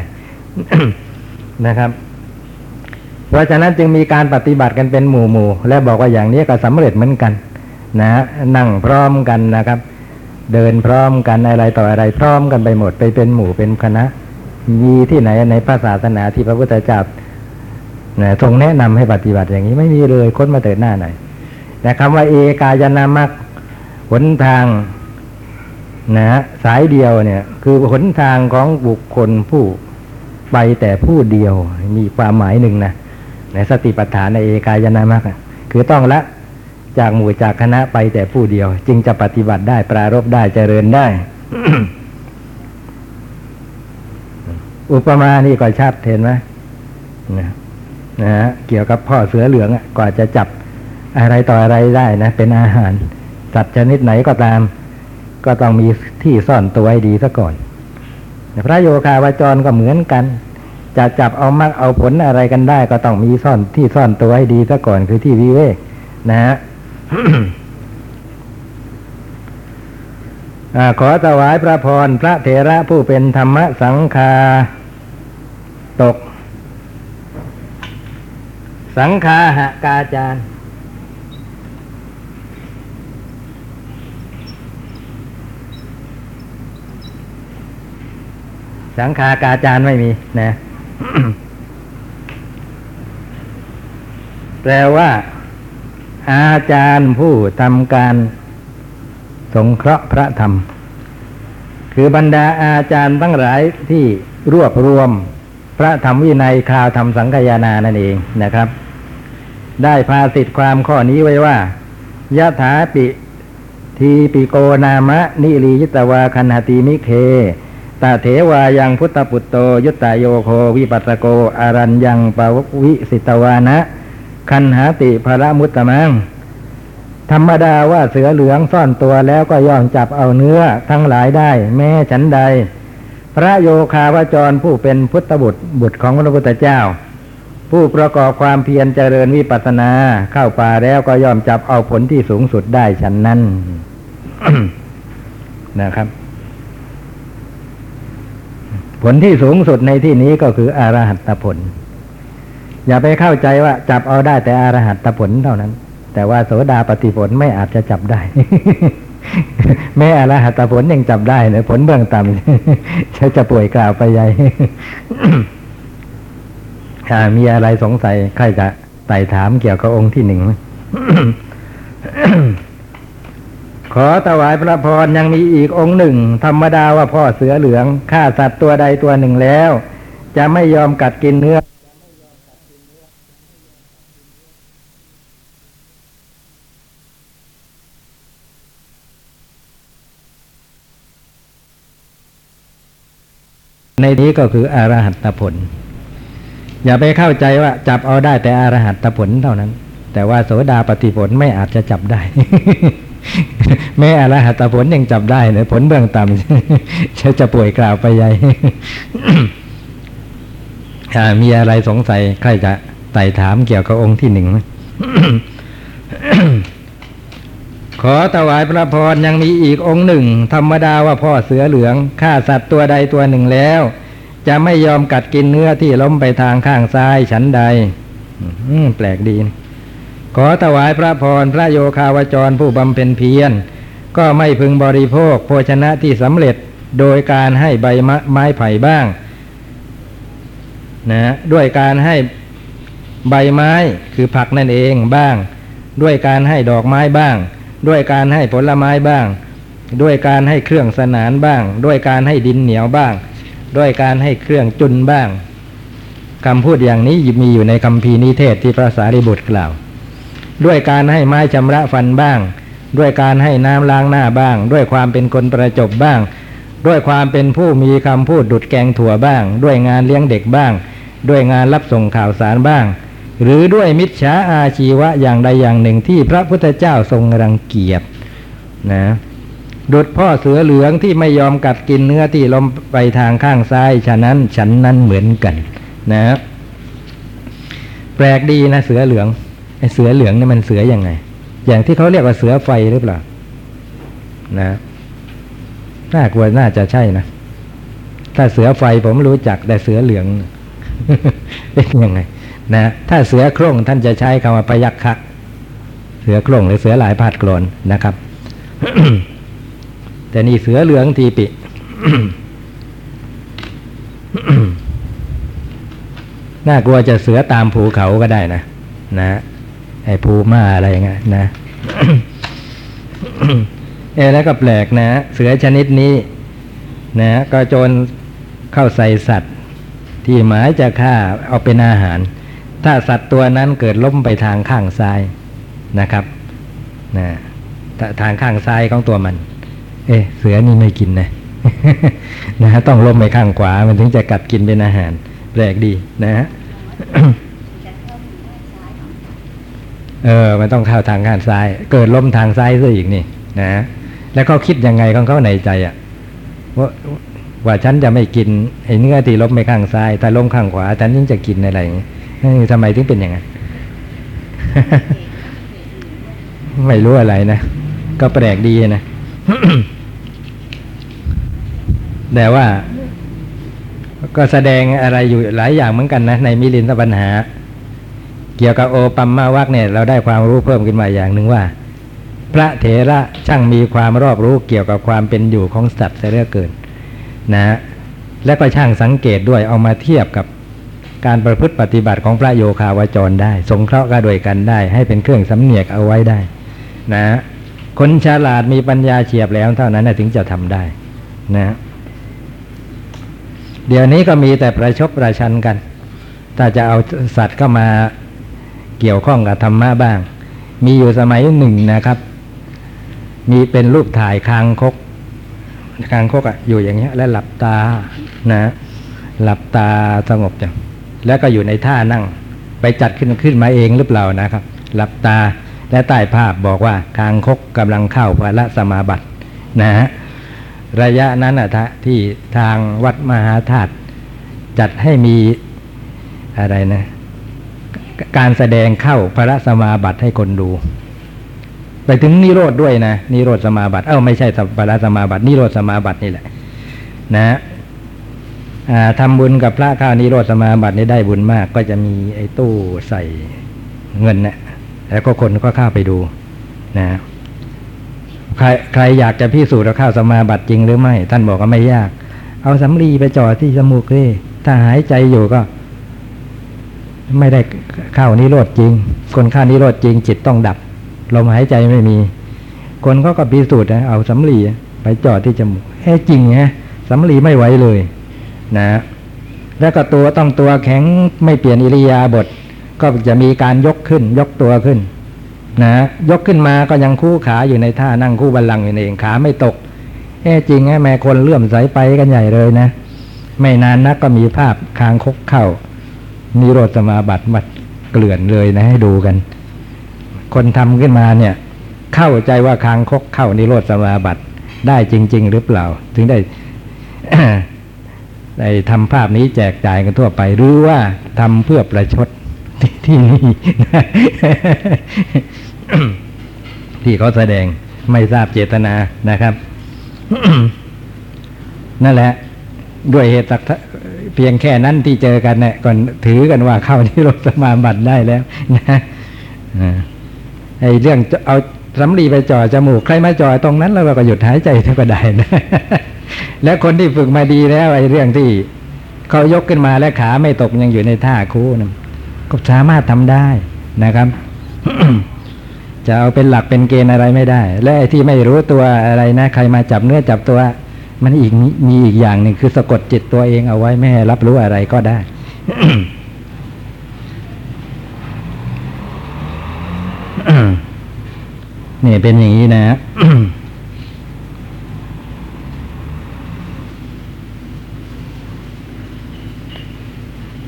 นะครับ เพราะฉะนั้นจึงมีการปฏิบัติกันเป็นหมู่หมู่และบอกว่าอย่างนี้ก็สำเร็จเหมือนกันนะนั่งพร้อมกันนะครับ เดินพร้อมกันอะไรต่ออะไรพร้อมกันไปหมดไปเป็นหมู่เป็นคณะ มีที่ไหนในพระศาสนาที่พระพุทธเจ้านะทรงแนะนำให้ปฏิบัติอย่างนี้ไม่มีเลยค้นมาเติดหน้าไหนแต่คำว่าเอกายนามักหนทางนะสายเดียวเนี่ย คือหนทางของบุคคลผู้ไปแต่ผู้เดียวมีความหมายหนึ่งนะ ในสติปัฏฐานในเอกายนามักคือต้องละจากหมู่จากคณะไปแต่ผู้เดียว จึงจะปฏิบัติได้ปรารบได้เจริญได้ อุปมานี่ก็ชัดเห็นไหมนะนะฮะเกี่ยวกับพ่อเสือเหลืองกว่าจะจับอะไรต่ออะไรได้นะ เป็นอาหาร สัตว์ชนิดไหนก็ตาม ก็ต้องมีที่ซ่อนตัวให้ดีซะก่อน พระโยคาวาจรก็เหมือนกัน จะจับเอามากเอาผลอะไรกันได้ ก็ต้องมีซ่อนที่ซ่อนตัวให้ดีซะก่อนคือที่วิเวกนะฮะขอถวายพระพรพระเถระผู้เป็นธรรมสังคาตก สังคาหกาจารย์สังคากาจารย์ไม่มีนะ แปลว่า อาจารย์ผู้ทำการ สงเคราะห์พระธรรม คือบรรดาอาจารย์ทั้งหลายที่รวบรวม พระธรรมวินัยข่าวธรรมสังคานานั่นเองนะครับ ได้พาสิทธิความข้อนี้ไว้ว่ายะถาปิทีปิโกนามะ นิรียิตวาคันหติมิเค ตาเถวายังพุทธปุตโต ยุตตโยโควิปัสสโก อารัญยังปวิสิตวานะ คันหาติภระมุตตมัง ธรรมดาว่าเสือเหลืองซ่อนตัวแล้วก็ย่อมจับเอาเนื้อทั้งหลายได้ แม้ฉันใด พระโยคาวจรผู้เป็นพุทธบุตรบุตรของพระพุทธเจ้า ผู้ประกอบความเพียรเจริญวิปัสสนาเข้าป่าแล้วก็ย่อมจับเอาผลที่สูงสุดได้ฉันนั้นนะครับ ผลที่สูงสุดในที่นี้ก็คืออรหัตผล อย่าไปเข้าใจว่าจับเอาได้แต่อรหัตผลเท่านั้น แต่ว่าโสดาปฏิผลไม่อาจจะจับได้แม่อรหัตผลยังจับได้เลยผลเบื้องต่ำจะจะป่วยกล่าวไปใหญ่มีอะไรสงสัยใครจะไต่ถามเกี่ยวกับองค์ที่หนึ่ง ขอถวายพระพรยังมีอีกองค์หนึ่ง ธรรมดาว่าพ่อเสือเหลืองฆ่าสัตว์ตัวใดตัวหนึ่งแล้ว จะไม่ยอมกัดกินเนื้อในนี้ก็คืออรหัตผล อย่าไปเข้าใจว่าจับเอาได้แต่อรหัตผลเท่านั้น แต่ว่าโสดาปฏิผลไม่อาจจะจับได้ แม่อรหัตผลยังจับได้เลยผลเบื้องต่ำจะจะป่วยกล่าวไปใหญ่อ่มีอะไรสงสัยใครจะไต่ถามเกี่ยวกับองค์ที่หนึ่งขอถวายพระพรยังมีอีกองค์หนึ่ง ธรรมดาว่าพ่อเสือเหลืองฆ่าสัตว์ตัวใดตัวหนึ่งแล้ว จะไม่ยอมกัดกินเนื้อที่ล้มไปทางข้างซ้ายฉันใดแปลกดีนะ ขอถวายพระพรพระโยคาวจรผู้บำเพ็ญเพียร ก็ไม่พึงบริโภค โภชนะที่สำเร็จโดยการให้ใบไม้ไผ่บ้างนะด้วยการให้ใบไม้คือผักนั่นเองบ้าง ด้วยการให้ดอกไม้บ้าง ด้วยการให้ผลไม้บ้าง ด้วยการให้เครื่องสนานบ้าง ด้วยการให้ดินเหนียวบ้าง ด้วยการให้เครื่องจุนบ้างคำพูดอย่างนี้มีอยู่ในคำพีนิเทศที่พระสารีบุตรกล่าว ด้วยการให้ไม้ชำระฟันบ้าง ด้วยการให้น้ำล้างหน้าบ้าง ด้วยความเป็นคนประจบบ้าง ด้วยความเป็นผู้มีคำพูดดุดแกงถั่วบ้าง ด้วยงานเลี้ยงเด็กบ้าง ด้วยงานรับส่งข่าวสารบ้าง หรือด้วยมิจฉาอาชีวะอย่างใดอย่างหนึ่งที่พระพุทธเจ้าทรงรังเกียจนะดุดพ่อเสือเหลืองที่ไม่ยอมกัดกินเนื้อที่ลมไปทางข้างซ้าย ฉะนั้นฉันนั้นเหมือนกันนะ แปลกดีนะเสือเหลือง ไอเสือเหลืองนี่มันเสืออยังไง อย่างที่เขาเรียกว่าเสือไฟหรือเปล่า นะน่ากลัวน่าจะใช่นะ ถ้าเสือไฟผมรู้จักแต่เสือเหลืองเป็นยังไง นะถ้าเสือโคร่งท่านจะใช้คำว่าพยักคะเสือโคร่งหรือเสือหลายพาดกลนนะครับแต่นี่เสือเหลืองทีปิ น่ากลัวจะเสือตามภูเขาก็ได้นะ นะ อ้ภูมาอะไรอย่างเงี้ยนะเอแล้วก็แปลกนะ เสือชนิดนี้ นะก็โจรเข้าใส่สัตว์ ที่หมายจะฆ่าเอาเป็นอาหาร ถ้าสัตว์ตัวนั้นเกิดล้มไปทางข้างซ้ายนะครับนะทางข้างซ้ายของตัวมัน เอ๊เสือนี่ไม่กินนะนะฮะต้องล้มไปข้างขวามันถึงจะกัดกินเป็นอาหาร แปลกดีนะฮะ เออ มันต้องเข้าทางข้างซ้าย เกิดล้มทางซ้ายซะอีกนี่นะแล้วเขาคิดยังไงของเขาในใจอะ่ะว่าว่าฉันจะไม่กินไอ้เนื้อที่ล้มไปข้างซ้ายแต่ล้มข้างขวาฉันยิ่งจะกินอะไรอย่างนี้ทำไมถึงเป็นอย่างนั้นไม่รู้อะไรนะ ก็แปลกดีนะ แต่ว่า ก็แสดงอะไรอยู่หลายอย่างเหมือนกันนะ ในมิลินทปัญหา เกี่ยวกับโอปัมมาวักเนี่ยเราได้ความรู้เพิ่มขึ้นมาอย่างหนึ่งว่า พระเถระช่างมีความรอบรู้เกี่ยวกับความเป็นอยู่ของสัตว์เสียเหลือเกินนะและก็ช่างสังเกตด้วยเอามาเทียบกับการประพฤติปฏิบัติของพระโยคาวาจรได้ สงเคราะห์กันโดยกันได้ ให้เป็นเครื่องสำเนียกเอาไว้ได้นะคนฉลาดมีปัญญาเฉียบแล้วเท่านั้นถึงจะทำได้นะเดี๋ยวนี้ก็มีแต่ประชดประชันกัน ถ้าจะเอาสัตว์เข้ามา เกี่ยวข้องกับธรรมะบ้าง มีอยู่สมัยหนึ่งนะครับ มีเป็นรูปถ่ายคางคกคางคกอะอยู่อย่างเงี้ย แล้วหลับตานะหลับตาสงบจังแล้วก็อยู่ในท่านั่ง ไปจัดขึ้นขึ้นมาเองหรือเปล่านะครับ หลับตาและใต้ภาพบอกว่าคางคกกำลังเข้าพระสมาบัตินะฮะระยะนั้นอะทะที่ทางวัดมหาธาตุจัดให้มีอะไรนะ การแสดงเข้าพระสมาบัติให้คนดู ไปถึงนิโรธด้วยนะนิโรธสมาบัติ เอ้าไม่ใช่พระสมาบัตินิโรธสมาบัตินี่แหละ นะทำบุญกับพระข้าวนิโรธสมาบัตินี่ได้บุญมาก ก็จะมีไอ้ตู้ใส่เงินเนะี่ยแล้วก็คนก็เข้าไปดู นะใครใครอยากจะพิสูจน์ว่าข้าวสมาบัติจริงหรือไม่ ท่านบอกว่าไม่ยาก เอาสำลีไปจ่อที่จมูกเลยถ้าหายใจอยู่ก็ ไม่ได้เข้านิโรธจริง คนเข้านิโรธจริง จิตต้องดับลมหายใจไม่มี คนเขาก็พิสูจน์นะเอาสำลีไปจอดที่จมูกแท้จริงไงสำลีไม่ไหวเลย นะ แล้วก็ตัวต้องตัวแข็งไม่เปลี่ยนอิริยาบถก็จะมีการยกขึ้น ยกตัวขึ้น นะยกขึ้นมาก็ยังคู่ขาอยู่ในท่านั่งคู่บัลลังก์อยู่เองขาไม่ตกแท้จริงไงแม่คนเลื่อมใสไปกันใหญ่เลยนะไม่นานนักก็มีภาพคางคกเข้า นิโรธสมาบัติมาเกลื่อนเลยนะให้ดูกัน คนทำขึ้นมาเนี่ย เข้าใจว่าคางคกเข้านิโรธสมาบัติได้จริง ๆ หรือเปล่า ถึงได้ได้ทำภาพนี้แจกจ่ายกันทั่วไป หรือว่าทำเพื่อประชดที่นี่ที่เขาแสดงไม่ทราบเจตนานะครับ นั่นแหละ ด้วยเหตุสักทะ เพียงแค่นั้นที่เจอกันเนี่ยก่อนถือกันว่าเข้าที่รถสมาบัติได้แล้วนะไอ้เรื่องเอาสำลีไปจ่อจมูกใครมาจ่อตรงนั้น แล้วเราก็หยุดหายใจเท่าก็ได้นะและคนที่ฝึกมาดีแล้วไอ้เรื่องที่เขายกขึ้นมาและขาไม่ตกยังอยู่ในท่าคู่นะก็สามารถทำได้นะครับ จะเอาเป็นหลักเป็นเกณฑ์อะไรไม่ได้ และไอ้ที่ไม่รู้ตัวอะไรนะ ใครมาจับเนื้อจับตัว มันอีกมีอีกอย่างหนึ่งคือสะกดจิตตัวเองเอาไว้ไม่ให้รับรู้อะไรก็ได้เนี่ยเป็นอย่างนี้นะ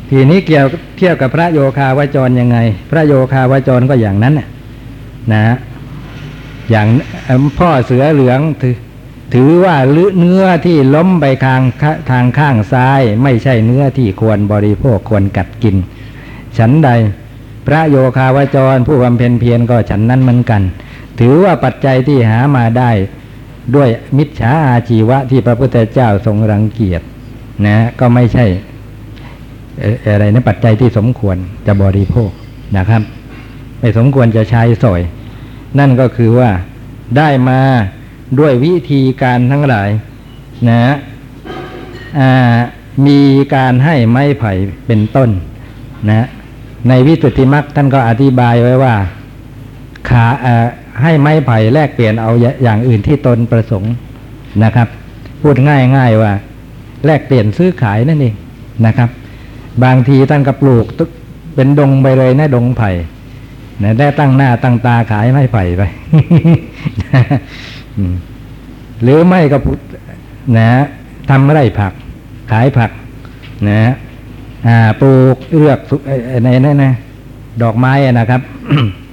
ทีนี้เกี่ยวเทียบกับพระโยคาวาจรยังไง พระโยคาวาจรก็อย่างนั้นนะนะอย่างพ่อเสือเหลืองถือ ถือว่าเนื้อที่ล้มไปทางทางข้างซ้าย ไม่ใช่เนื้อที่ควรบริโภคควรกัดกิน ฉันใด พระโยคาวจรผู้บำเพ็ญเพียรก็ฉันนั้นเหมือนกัน ถือว่าปัจจัยที่หามาได้ ด้วยมิจฉาอาชีวะที่พระพุทธเจ้าทรงรังเกียจนะก็ไม่ใช่อออะไรนะปัจจัยที่สมควรจะบริโภคนะครับ ไม่สมควรจะใช้สอย นั่นก็คือว่าได้มา ด้วยวิธีการทั้งหลายนะมีการให้ไม้ไผ่เป็นต้นนะในวิสุทธิมรรคท่านก็อธิบายไว้ว่าขาให้ไม้ไผ่แลกเปลี่ยนเอาอย่างอื่นที่ตนประสงค์นะครับ พูดง่ายๆว่า แลกเปลี่ยนซื้อขายนั่นเองนะครับ บางทีท่านก็ปลูกเป็นดงไปเลยนะดงไผ่นะได้ตั้งหน้าตั้งตาขายไม้ไผ่ไป หรือไม่ก็พุนะทำไร่ผัก ขายผัก นะอ่าปลูกเลือกในนั่นนะดอกไม้นะครับ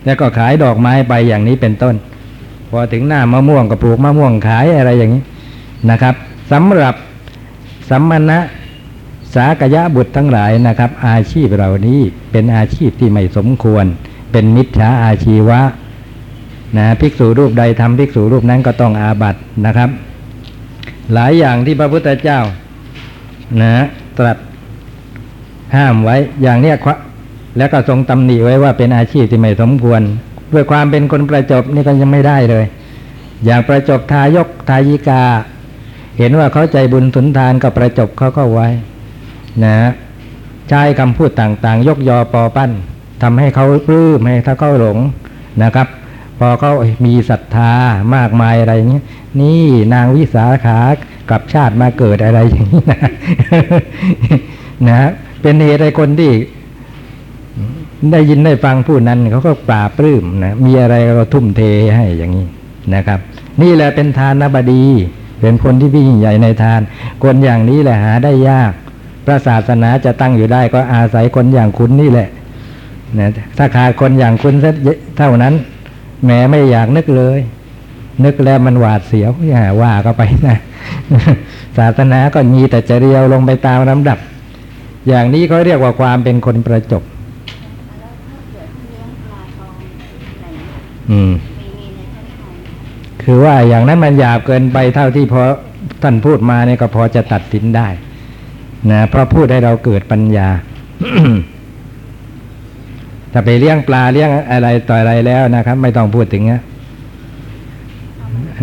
แล้วก็ขายดอกไม้ไปอย่างนี้เป็นต้น พอถึงหน้ามะม่วงก็ปลูกมะม่วงขายอะไรอย่างนี้นะครับสำหรับสัมมณะสากยะบุตรทั้งหลายนะครับ อาชีพเหล่านี้เป็นอาชีพที่ไม่สมควร เป็นมิจฉาอาชีวะ นะภิกษุรูปใดทำภิกษุรูปนั้นก็ต้องอาบัตนะครับ หลายอย่างที่พระพุทธเจ้านะตรัสห้ามไว้อย่างเนี้ยแล้วก็ทรงตำหนิไว้ว่าเป็นอาชีพที่ไม่สมควร ด้วยความเป็นคนประจบนี่ก็ยังไม่ได้เลย อย่างประจบทายกทายิกา เห็นว่าเขาใจบุญสุนทานก็ประจบเขาก็ไว้ นะใช้คำพูดต่างๆ ยกยอปอปั้นทำให้เขาปลื้มให้ถ้าเขาหลงนะครับ พอเขามีศรัทธามากมายอะไรเงี้ยนี่นางวิสาขากลับชาติมาเกิดอะไรอย่างนี้นะนะเป็นเหตุให้คนที่ได้ยินได้ฟังผู้นั้นเขาก็ปราปลื้มนะมีอะไรก็ทุ่มเทให้อย่างนี้นะครับ นี่แหละเป็นทานบดี เป็นคนที่ยิ่งใหญ่ในทาน คนอย่างนี้แหละหาได้ยากพระศาสนาจะตั้งอยู่ได้ก็อาศัยคนอย่างคุณนี่แหละนะถ้าขาดคนอย่างคุณเท่านั้น แหมไม่อยากนึกเลย นึกแล้วมันหวาดเสียวอย่าว่าก็ไปนะศาสนาก็มีแต่จะเรียวลงไปตามลำดับ อย่างนี้เขาเรียกว่าความเป็นคนประจบแล้วถ้าเกิดเลี้ยงปลาทองอะไรอย่างเงี้ยอืมมีมีในท่านทองคือว่าอย่างนั้นมันหยาบเกินไปเท่าที่พอท่านพูดมาเนี่ยก็พอจะตัดสินได้ นะเพราะพูดให้เราเกิดปัญญา ถ้าไปเลี้ยงปลาเลี้ยงอะไรต่ออะไรแล้วนะครับ ไม่ต้องพูดถึงนะ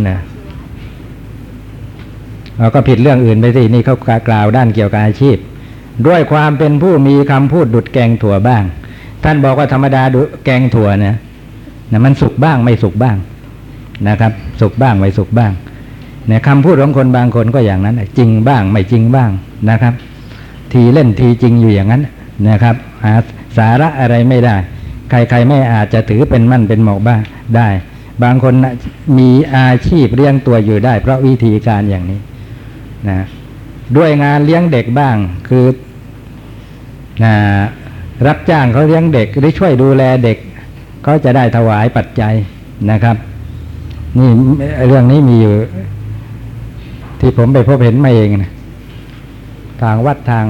นะเราก็ผิดเรื่องอื่นไปสินี่เขากล่าวด้านเกี่ยวกับอาชีพ ด้วยความเป็นผู้มีคำพูดดุดแกงถั่วบ้าง ท่านบอกว่าธรรมดาดุแกงถั่วเนี่ยนะมันสุกบ้างไม่สุกบ้างนะครับ สุกบ้างไม่สุกบ้างเนี่ยคำพูดของคนบางคนก็อย่างนั้นจริงบ้างไม่จริงบ้างนะครับ ทีเล่นทีจริงอยู่อย่างนั้นนะครับหา สาระอะไรไม่ได้ ใครๆไม่อาจจะถือเป็นมั่นเป็นหมอกบ้างได้ บางคนมีอาชีพเลี้ยงตัวอยู่ได้ เพราะวิธีการอย่างนี้นะด้วยงานเลี้ยงเด็กบ้างคือนะรับจ้างเขาเลี้ยงเด็กหรือช่วยดูแลเด็กเขาจะได้ถวายปัจจัยนะครับนี่เรื่องนี้มีอยู่ ที่ผมไปพบเห็นมาเองนะทางวัดทาง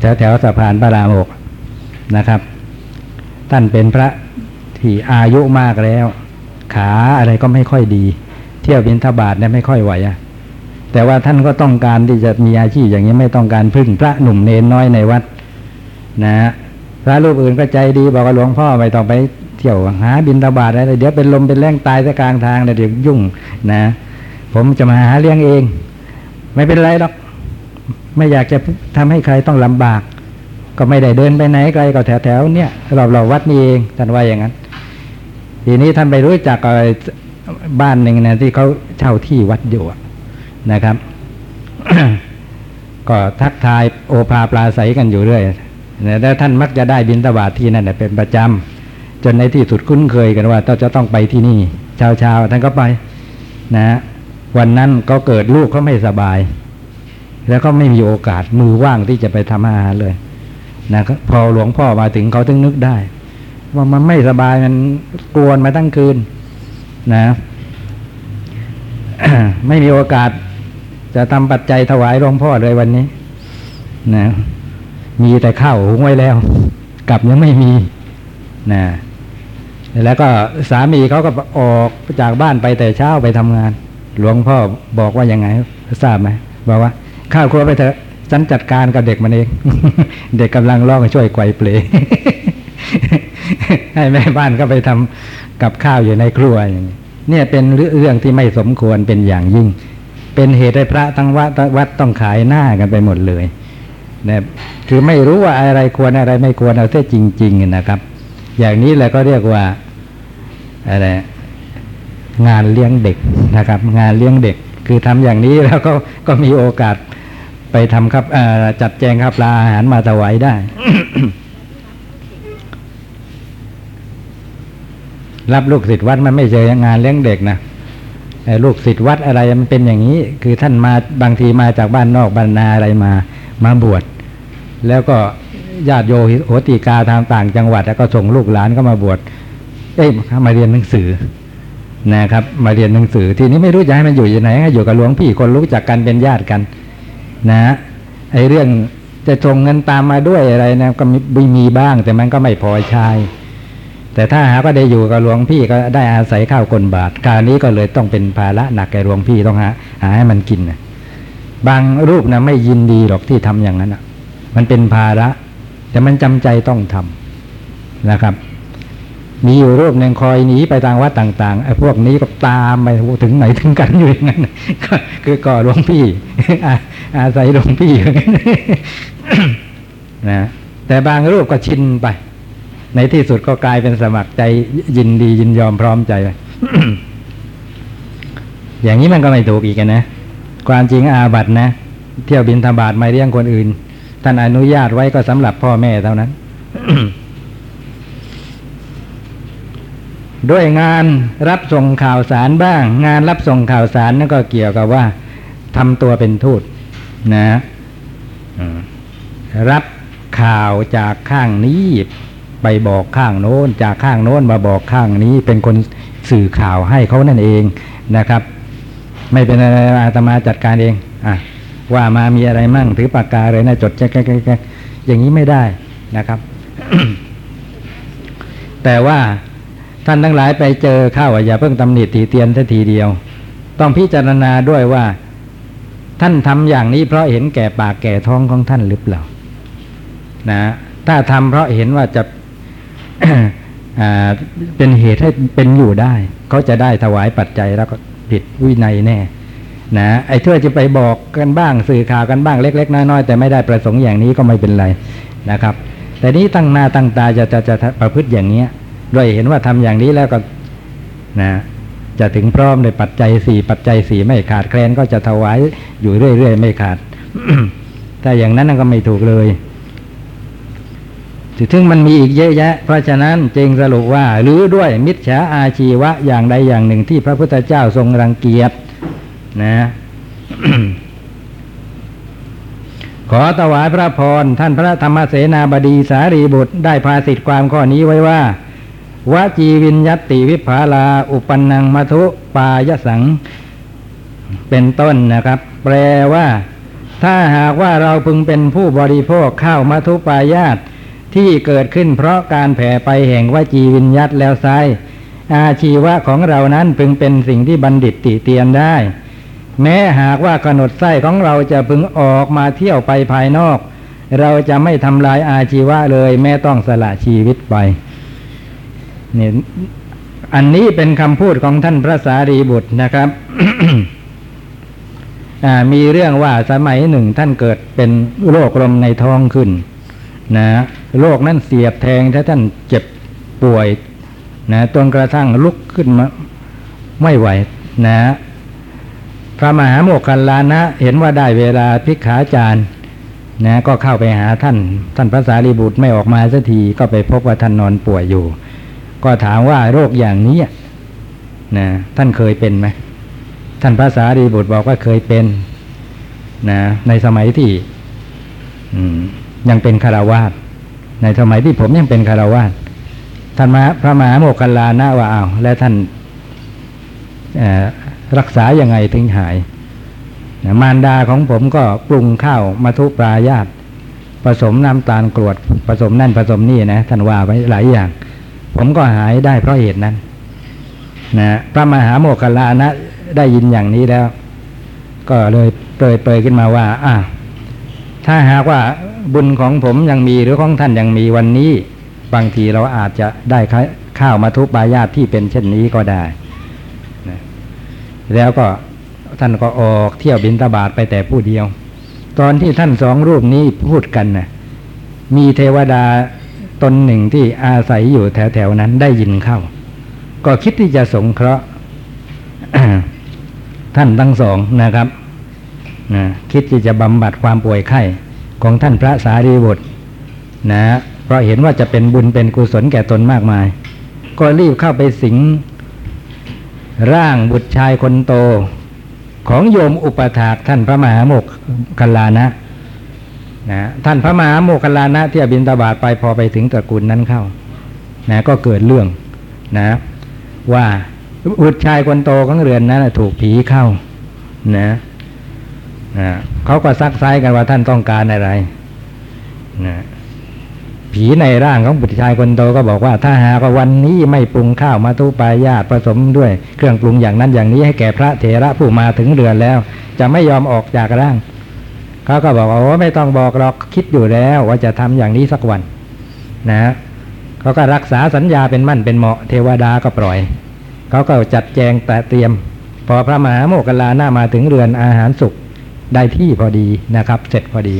แถวแถวสะพานพระรามหกนะครับ ท่านเป็นพระที่อายุมากแล้ว ขาอะไรก็ไม่ค่อยดี เที่ยวบินทบาทเนี่ยไม่ค่อยไหวอะแต่ว่าท่านก็ต้องการที่จะมีอาชีพอย่างนี้ไม่ต้องการพึ่งพระหนุ่มเนนน้อยในวัด นะฮะพระรูปอื่นก็ใจดีบอกว่าหลวงพ่อไม่ต้องไปเที่ยวหาบินทบาทอะไรเดี๋ยวเป็นลมเป็นแรงตายซะกลางทางเดี๋ยวยุ่งนะ ผมจะมาหาเลี้ยงเอง ไม่เป็นไรหรอก ไม่อยากจะทำให้ใครต้องลำบาก ก็ไม่ได้เดินไปไหนไกลก็แถวแถวๆเนี่ยเราเราวัดนี่เองท่านว่าอย่างนั้น ทีนี้ท่านไปรู้จักบ้านหนึ่งนะที่เขาเช่าที่วัดอยู่นะครับ ก็ทักทายโอภาปลาใสกันอยู่เรื่อยแล้วท่านมักจะได้บินตบาทที่นั่นเป็นประจำจนในที่สุดคุ้นเคยกันว่าเราจะต้องไปที่นี่เช้าๆท่านก็ไปนะ วันนั้นก็เกิดลูกเขาไม่สบาย แล้วก็ไม่มีโอกาสมือว่างที่จะไปทำอาหารเลยนะพอหลวงพ่อมาถึงเขาถึงนึกได้ ว่ามันไม่สบายมันกวนมาตั้งคืน นะไม่มีโอกาส จะทำปัจจัยถวายหลวงพ่อเลยวันนี้ นะมีแต่ข้าวหุงไว้แล้วกลับยังไม่มีนะแล้วก็สามีเขาก็ออกจากบ้านไปแต่เช้าไปทำงาน หลวงพ่อบอกว่ายังไงทราบไหมบอกว่า ข้าวครัวไปเถอะฉันจัดการกับเด็กมันเอง เด็กกำลังร้องช่วยไกวเปลให้แม่บ้านก็ไปทำกับข้าวอยู่ในครัวอย่างนี้เนี่ยเป็นเรื่องที่ไม่สมควรเป็นอย่างยิ่ง เป็นเหตุให้พระทั้งวัดวัดต้องขายหน้ากันไปหมดเลยนะคือไม่รู้ว่าอะไรควรอะไรไม่ควรเอาเสียจริง ๆ นะครับ อย่างนี้แหละก็เรียกว่าอะไรงานเลี้ยงเด็กนะครับ งานเลี้ยงเด็ก คือทำอย่างนี้แล้วก็ก็มีโอกาส ไปทำครับจัดแจงครับปลาอาหารมาถวายได้ รับลูกศิษย์วัดมันไม่เจองานเลี้ยงเด็กนะลูกศิษย์วัดอะไรมันเป็นอย่างนี้ คือท่านมาบางทีมาจากบ้านนอกบ้านนาอะไรมา มาบวชแล้วก็ญาติโยโหติกาทางต่างจังหวัด แล้วก็ส่งลูกหลานก็มาบวชเอ้ยมาเรียนหนังสือนะครับ มาเรียนหนังสือ ทีนี้ไม่รู้จะให้มันอยู่ยังไงให้อยู่กับหลวงพี่คนรู้จักกันเป็นญาติกัน นะไอ้เรื่องจะส่งเงินตามมาด้วยอะไรนะก็มีมีบ้าง แต่มันก็ไม่พอใช้แต่ถ้าหาก็ได้อยู่กับหลวงพี่ก็ได้อาศัยข้าวกลบาทการนี้ก็เลยต้องเป็นภาระหนักแก่หลวงพี่ต้องหาหาให้มันกินนะบางรูปนะไม่ยินดีหรอกที่ทำอย่างนั้นอะ มันเป็นภาระ แต่มันจำใจต้องทำนะครับ มีอยู่รูปหนึ่งคอยหนีไปทางวัดต่างๆไอ้พวกนี้ก็ตามไปถึงไหนถึงกันอยู่อย่างนั้นก็คือก่อหลวงพี่อาศัยหลวงพี่อย่างนั้นนะแต่บางรูปก็ชินไป ในที่สุดก็กลายเป็นสมัครใจยินดียินยอมพร้อมใจไปอย่างนี้มันก็ไม่ถูกอีกนะความจริงอาบัตนะ เที่ยวบินธบาตไม่เลี้ยงคนอื่นท่านอนุญาตไว้ก็สำหรับพ่อแม่เท่านั้น ด้วยงานรับส่งข่าวสารบ้าง งานรับส่งข่าวสารนั่นก็เกี่ยวกับว่าทำตัวเป็นทูตนะรับข่าวจากข้างนี้ไปบอกข้างโน้น จากข้างโน้นมาบอกข้างนี้ เป็นคนสื่อข่าวให้เขานั่นเองนะครับ ไม่เป็นอะไรอาตมาจัดการเองอะว่ามามีอะไรมั่งถือปากกาเลยนะจดแจ๊กจ๊กแจ๊กแจ๊กอย่างนี้ไม่ได้นะครับ แต่ว่า ท่านทั้งหลายไปเจอเข้าอะอย่าเพิ่งตำหนิตีเตียนทัทีเดียว ต้องพิจารณาด้วยว่า ท่านทำอย่างนี้เพราะเห็นแก่ปากแก่ท้องของท่านหรือเปล่านะถ้าทำเพราะเห็นว่าจะเป็นเหตุให้เป็นอยู่ได้ เขาจะได้ถวายปัจจัยแล้วก็ผิดวินัยแน่นะไอ้ช่วยจะไปบอกกันบ้างสื่อข่าวกันบ้างเล็ก ๆ น้อยๆแต่ไม่ได้ประสงค์อย่างนี้ก็ไม่เป็นไรนะครับ แต่นี้ตั้งหน้าตั้งตาจะจะจะจะประพฤติอย่างเนี้ย ด้วยเห็นว่าทำอย่างนี้แล้วก็นะจะถึงพร้อมในปัจจัยสี่ปัจจัยสี่ไม่ขาดแคลนก็จะถวายอยู่เรื่อยๆไม่ขาดถ้าอย่างนั้นก็ไม่ถูกเลยถึงมันมีอีกเยอะแยะ เพราะฉะนั้นจึงสรุปว่า หรือด้วยมิจฉาอาชีวะอย่างใดอย่างหนึ่งที่พระพุทธเจ้าทรงรังเกียจนะขอถวายพระพรท่านพระธรรมเสนาบดีสารีบุตรได้พาสิทธิความข้อนี้ไว้ว่า วจีวินยัตติวิภาลา อุปนังมัทุปายสัง เป็นต้นนะครับ แปลว่า ถ้าหากว่าเราพึงเป็นผู้บริโภคข้าวมัทุปายาตที่เกิดขึ้นเพราะการแผ่ไปแห่งวจีวินยัตแล้วไซอาชีวะของเรานั้นพึงเป็นสิ่งที่บัณฑิตติเตียนได้ แม้หากว่ากำหนดไส้ของเราจะพึงออกมาเที่ยวไปภายนอก เราจะไม่ทำลายอาชีวะเลยแม้ต้องสละชีวิตไป นี่อันนี้เป็นคำพูดของท่านพระสารีบุตรนะครับมีเรื่องว่าสมัยหนึ่งท่านเกิดเป็นโรคลมในท้องขึ้น นะโรคนั้นเสียบแทงถ้าท่านเจ็บป่วย นะจนกระทั่งลุกขึ้นมาไม่ไหว นะพระมหาโมคคัลลานะ เห็นว่าได้เวลาพิกขาจารย์นะก็เข้าไปหาท่าน ท่านพระสารีบุตรไม่ออกมาสักทีก็ไปพบว่าท่านนอนป่วยอยู่ ก็ถามว่าโรคอย่างนี้นะท่านเคยเป็นไหมท่านพระสารีบุตรบอกว่าเคยเป็นนะในสมัยที่ยังเป็นคารวาสในสมัยที่ผมยังเป็นคารวาสท่านมาพระมหาโมคคัลานะว่าอ้าวแล้วท่านรักษายังไงถึงหาย มารดาของผมก็ปรุงข้าวมาทุปลายาตผสมน้ำตาลกรวดผสมนั่นผสมนี่นะท่านว่าไว้หลายอย่าง ผมก็หายได้เพราะเหตุนั้นนะพระมหาโมคคัลลานะได้ยินอย่างนี้แล้ว ก็เลยเปรยเปยขึ้นมาว่าอ่าถ้าหากว่าบุญของผมยังมีหรือของท่านยังมีวันนี้ บางทีเราอาจจะได้ข้าวมาทุบปายาตที่เป็นเช่นนี้ก็ได้นะแล้วก็ท่านก็ออกเที่ยวบินตาบาทไปแต่ผู้เดียว ตอนที่ท่านสองรูปนี้พูดกันนะมีเทวดา ตนหนึ่งที่อาศัยอยู่แถวๆนั้นได้ยินเข้า ก็คิดที่จะสงเคราะห์ท่านทั้งสองนะครับนะคิดที่จะบำบัดความป่วยไข้ของท่านพระสารีบุตรนะเพราะเห็นว่าจะเป็นบุญเป็นกุศลแก่ตนมากมาย ก็รีบเข้าไปสิงร่างบุตรชายคนโต ของโยมอุปถากท่านพระมหาโมกคัลลานะ นะท่านพระมหาโมกคัลลานะที่อบินตาบาทไปพอไปถึงตระกูลนั้นเข้านะก็เกิดเรื่องนะ ว่าบุตรชายคนโตของเรือนนั้นถูกผีเข้านะนะเขาก็ซักไซกันว่าท่านต้องการอะไรนะผีในร่างของบุตรชายคนโตก็บอกว่า ถ้าหากว่าวันนี้ไม่ปรุงข้าวมาตุปายาตผสมด้วย เครื่องปรุงอย่างนั้นอย่างนี้ให้แก่พระเถระผู้มาถึงเรือนแล้ว จะไม่ยอมออกจากร่าง เขาก็บอกว่าโอ้ไม่ต้องบอกหรอกคิดอยู่แล้ว ว่าจะทำอย่างนี้สักวันนะเขาก็รักษาสัญญาเป็นมั่นเป็นเหมาะเทวดาก็ปล่อยเขาก็จัดแจงแต่เตรียม พอพระมหาโมกขลาหน้ามาถึงเรือนอาหารสุกได้ที่พอดีนะครับ เสร็จพอดี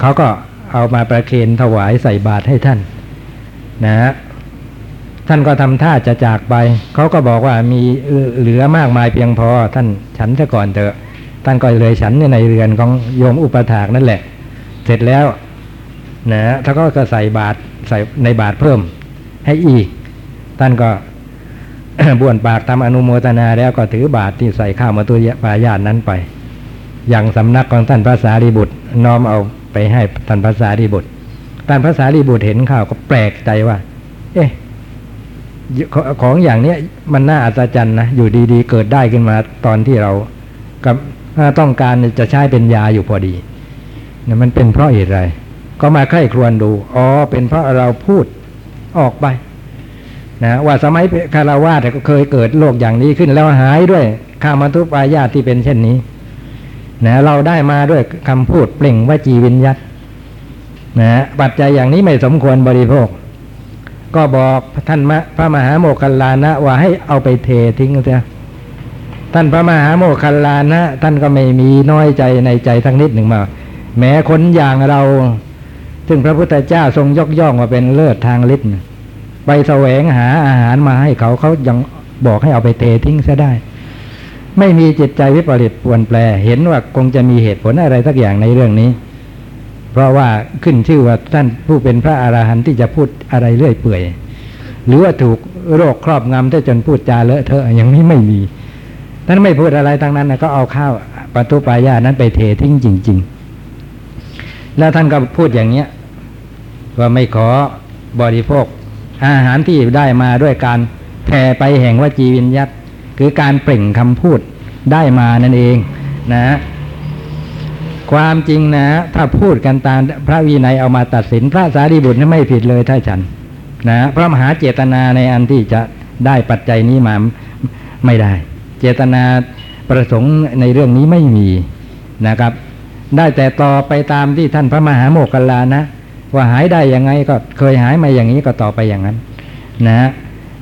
เขาก็เอามาประเคนถวายใส่บาตรให้ท่าน นะฮะท่านก็ทำท่าจะจากไป เขาก็บอกว่ามีเหลือมากมายเพียงพอ ท่านฉันซะก่อนเถอะ ท่านก็เลยฉันในเรือนของโยมอุปถากนั่นแหละ เสร็จแล้วนะท่านก็ใส่บาตรใส่ในบาตรเพิ่มให้อีก ท่านก็บ้วนปากทำอนุโมทนาแล้วก็ถือบาตรที่ใส่ข้าวมาตัวปายาตนั้นไป อย่างสำนักของท่านพระสารีบุตร น้อมเอาไปให้ท่านพระสารีบุตร ท่านพระสารีบุตรเห็นข่าวก็แปลกใจว่า เอ๊ะของอย่างเนี้ยมันน่าอัศจรรย์นะ อยู่ดีๆ เกิดได้ขึ้นมาตอนที่เรากับ ต้องการจะใช้เป็นยาอยู่พอดีเนี่ยมันเป็นเพราะเหตุไร ก็มาใคร่ครวญดู อ๋อ เป็นเพราะเราพูดออกไปนะว่าสมัยคารวาสก็เคยเกิดโรคอย่างนี้ขึ้นแล้วหายด้วยข้ามาทุปายาที่เป็นเช่นนี้นะเราได้มาด้วยคำพูดเปล่งวจีวินยัตนะปัจจัยอย่างนี้ไม่สมควรบริโภค ก็บอกท่านพระมหาโมคคัลลานะว่าให้เอาไปเททิ้งเสีย ท่านพระมหาโมคคัลลานะ ท่านก็ไม่มีน้อยใจในใจทั้งนิดหนึ่งมา แม้คนอย่างเราซึ่งพระพุทธเจ้าทรงยกย่องว่าเป็นเลิศทางฤทธิ์ไปแสวงหาอาหารมาให้เขาเขายังบอกให้เอาไปเททิ้งซะได้ ไม่มีจิตใจวิปริตปวนแปร เห็นว่าคงจะมีเหตุผลอะไรสักอย่างในเรื่องนี้ เพราะว่าขึ้นชื่อว่าท่านผู้เป็นพระอราหันต์ที่จะพูดอะไรเรื่อยเปื่อย หรือว่าถูกโรคครอบงำได้จนพูดจาเลอะเทอะอย่างนี้ไม่มี ท่านไม่พูดอะไรทั้งนั้นนะก็เอาข้าวปตุปายานั้นไปเททิ้งจริง ๆ แล้วท่านก็พูดอย่างเนี้ยว่าไม่ขอบริโภค อาหารที่ได้มาด้วยการแผ่ไปแห่งวจีวิญญัตคือการเปล่งคำพูดได้มานั่นเองนะ ความจริงนะ ถ้าพูดกันตามพระวินัยเอามาตัดสิน พระสารีบุตรไม่ผิดเลยท่านฉัน นะพระมหาเจตนาในอันที่จะได้ปัจจัยนี้มาไม่ได้ เจตนาประสงค์ในเรื่องนี้ไม่มีนะครับ ได้แต่ต่อไปตามที่ท่านพระมหาโมคคัลลานะ ว่าหายได้ยังไงก็เคยหายมาอย่างนี้ก็ต่อไปอย่างนั้นนะ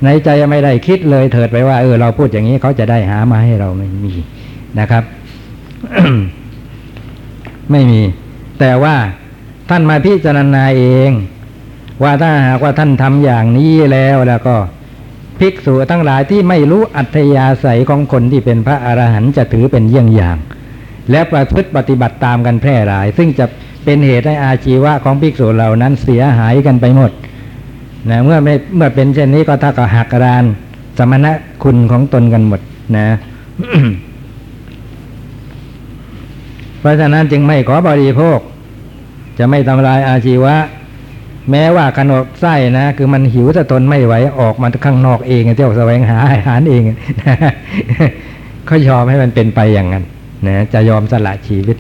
ในใจไม่ได้คิดเลยเถิดไปว่าเออเราพูดอย่างนี้เขาจะได้หามาให้เราไม่มีนะครับ ไม่มี แต่ว่าท่านมาพิจารณาเอง ว่าถ้าหากว่าท่านทำอย่างนี้แล้วแล้วก็ ภิกษุทั้งหลายที่ไม่รู้อัธยาศัยของคนที่เป็นพระอรหันต์จะถือเป็นเยี่ยงอย่าง และประพฤติปฏิบัติตามกันแพร่หลาย ซึ่งจะเป็นเหตุให้อาชีวะของภิกษุเหล่านั้นเสียหายกันไปหมดนะเมื่อไม่เมื่อเป็นเช่นนี้ก็ถ้ากับหักราน สมณะคุณของตนกันหมดนะ เพราะฉะนั้นจึงไม่ขอบริโภค จะไม่ทำลายอาชีวะ แม้ว่าขนมไส้นะ คือมันหิวจะทนไม่ไหวออกมาข้างนอกเองเที่ยวแสวงหาอาหารเองเขายอมให้มันเป็นไปอย่างนั้นนะจะยอมสละชีวิต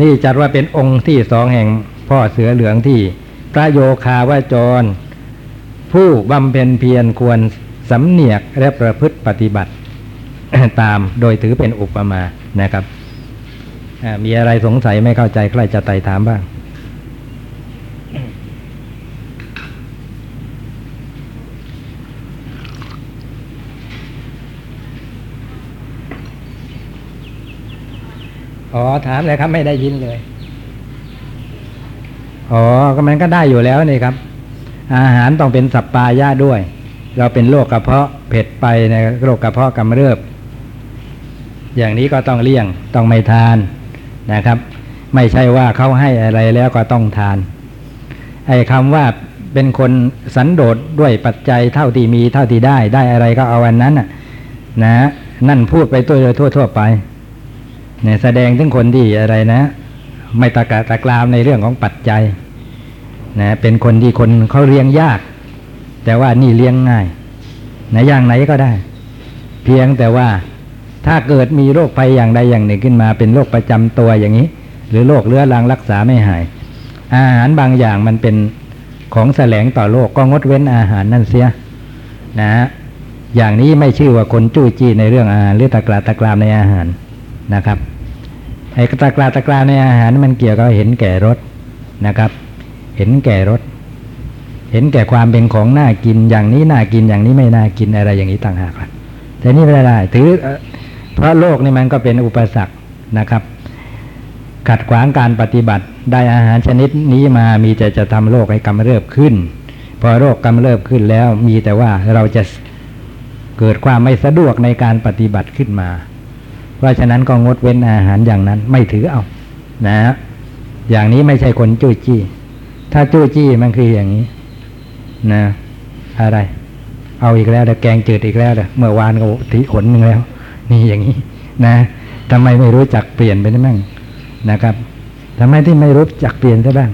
นี่จัดว่าเป็นองค์ที่สองแห่งพ่อเสือเหลืองที่ พระโยคาวาจร ผู้บำเพ็ญเพียรควรสำเนียกและประพฤติปฏิบัติตามโดยถือเป็นอุปมานะครับ มีอะไรสงสัยไม่เข้าใจใครจะไต่ถามบ้างอ๋อถามเลยครับไม่ได้ยินเลย อ๋อก็มันก็ได้อยู่แล้วนี่ครับ อาหารต้องเป็นสัปปายะด้วย เราเป็นโรคกระเพาะเผ็ดไปในโรคกระเพาะกำเริบ อย่างนี้ก็ต้องเลี่ยงต้องไม่ทาน นะครับ ไม่ใช่ว่าเขาให้อะไรแล้วก็ต้องทาน ไอ้คำว่าเป็นคนสันโดษด้วยปัจจัยเท่าที่มีเท่าที่ได้ได้อะไรก็เอาอันนั้นนะ นั่นพูดไปตัวทั่วทั่ว ๆ ไปเนี่ยแสดงถึงคนที่อะไรนะ ไม่ตะกะตะกรามในเรื่องของปัจจัยนะเป็นคนที่คนเขาเลี้ยงยาก แต่ว่านี่เลี้ยงง่ายนะอย่างไหนก็ได้ เพียงแต่ว่า ถ้าเกิดมีโรคภัยอย่างใดอย่างหนึ่งขึ้นมา เป็นโรคประจำตัวอย่างนี้ หรือโรคเรื้อรังรักษาไม่หาย อาหารบางอย่างมันเป็นของแสลงต่อโรคก็งดเว้นอาหารนั่นเสียนะฮะอย่างนี้ไม่ชื่อว่าคนจู้จี้ในเรื่องอาหารหรือตะกราตะกรามในอาหารนะครับไอ้ตะกราตะกรามในอาหารมันเกี่ยวกับเห็นแก่รสนะครับ เห็นแก่รสเห็นแก่ความเป็นของน่ากินอย่างนี้น่ากินอย่างนี้ไม่น่ากินอะไรอย่างนี้ต่างหากล่ะแต่นี่ไม่ได้ถือ เพราะโลกนี่มันก็เป็นอุปสรรคนะครับ ขัดขวางการปฏิบัติได้อาหารชนิดนี้มามีแต่จะทำโรคให้กำเริบขึ้น พอโรคกำเริบขึ้นแล้วมีแต่ว่าเราจะเกิดความไม่สะดวกในการปฏิบัติขึ้นมา เพราะฉะนั้นก็งดเว้นอาหารอย่างนั้นไม่ถือเอา นะ อย่างนี้ไม่ใช่คนจู้จี้ ถ้าจู้จี้มันคืออย่างนี้ นะ อะไร เอาอีกแล้วแต่แกงจืดอีกแล้วแต่เมื่อวานก็ทีขนหนึ่งแล้ว นี่อย่างนี้นะทำไมไม่รู้จักเปลี่ยนไปได้บ้างนะครับทำไมที่ไม่รู้จักเปลี่ยนซะบ้าง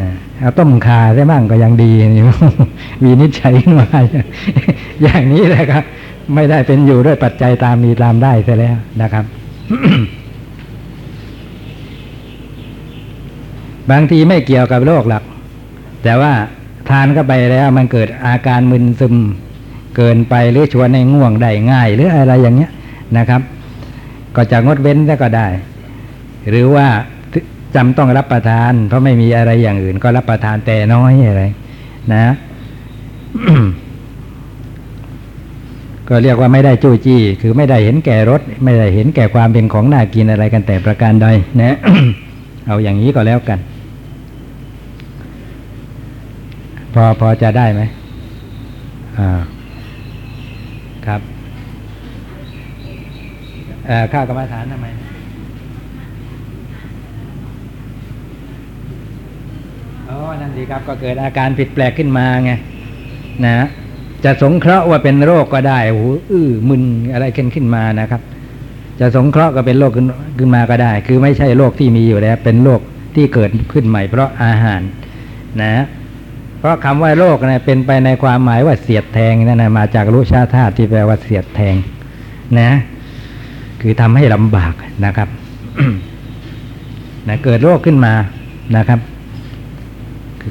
นะเอาต้มขาได้บ้างก็ยังดีนี่วีนิจฉัยขึ้นมาอย่างนี้แหละครับ ไม่ได้เป็นอยู่ด้วยปัจจัยตามมีตามได้ซะแล้วนะครับบางทีไม่เกี่ยวกับโรคหลัก แต่ว่าทานเข้าไปแล้วมันเกิดอาการมึนซึม เกินไปหรือชวนให้ง่วงได้ง่าย หรืออะไรอย่างเงี้ยนะครับ ก็จะงดเว้นแล้วก็ได้ หรือว่าจำต้องรับประทาน เพราะไม่มีอะไรอย่างอื่น ก็รับประทานแต่น้อยอะไร นะก็เรียกว่าไม่ได้จู้จี้ คือไม่ได้เห็นแก่รสไม่ได้เห็นแก่ความเป็นของน่ากินอะไรกันแต่ประการใดนะ เอาอย่างนี้ก็แล้วกัน พอพอจะได้ไหมอ่า ครับข้ากรรมฐานทำไม อ๋อ นั่นดีครับ ก็เกิดอาการผิดแปลกขึ้นมาไง นะ จะสงเคราะห์ว่าเป็นโรคก็ได้โอ้โหอื้อมึนอะไรขึ้นขึ้นมานะครับ จะสงเคราะห์ก็เป็นโรคขึ้นขึ้นมาก็ได้ คือไม่ใช่โรคที่มีอยู่แล้ว เป็นโรคที่เกิดขึ้นใหม่เพราะอาหาร นะ ราะคำว่าโรคนะเป็นไปในความหมายว่าเสียดแทงนั่นนะมาจากรุชาธาตุที่แปลว่าเสียดแทง นะ คือทำให้ลำบากนะครับนะเกิดโรคขึ้นมานะครับ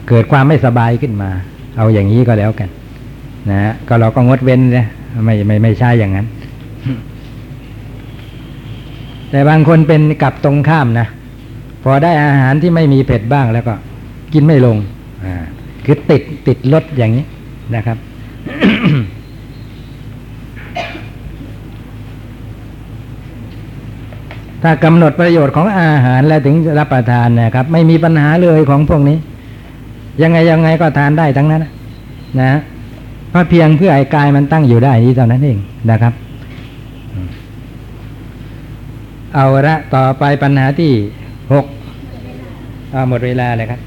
เกิดความไม่สบายขึ้นมา เอาอย่างนี้ก็แล้วกัน นะฮะก็เราก็งดเว้นนะไม่ไม่ไม่ใช่อย่างนั้น แต่บางคนเป็นกลับตรงข้ามนะพอได้อาหารที่ไม่มีเผ็ดบ้างแล้วก็ กินไม่ลง อ่า คือติดติดลดอย่างนี้นะครับ ถ้ากำหนดประโยชน์ของอาหารแล้วถึงรับประทานนะครับ ไม่มีปัญหาเลยของพวกนี้ ยังไงยังไงก็ทานได้ทั้งนั้น นะนะเพราะเพียงเพื่อไอ้กายมันตั้งอยู่ได้นี้เท่านั้นเองนะครับ เอาละต่อไปปัญหาที่หกเอาหมดเวลาเลยครับ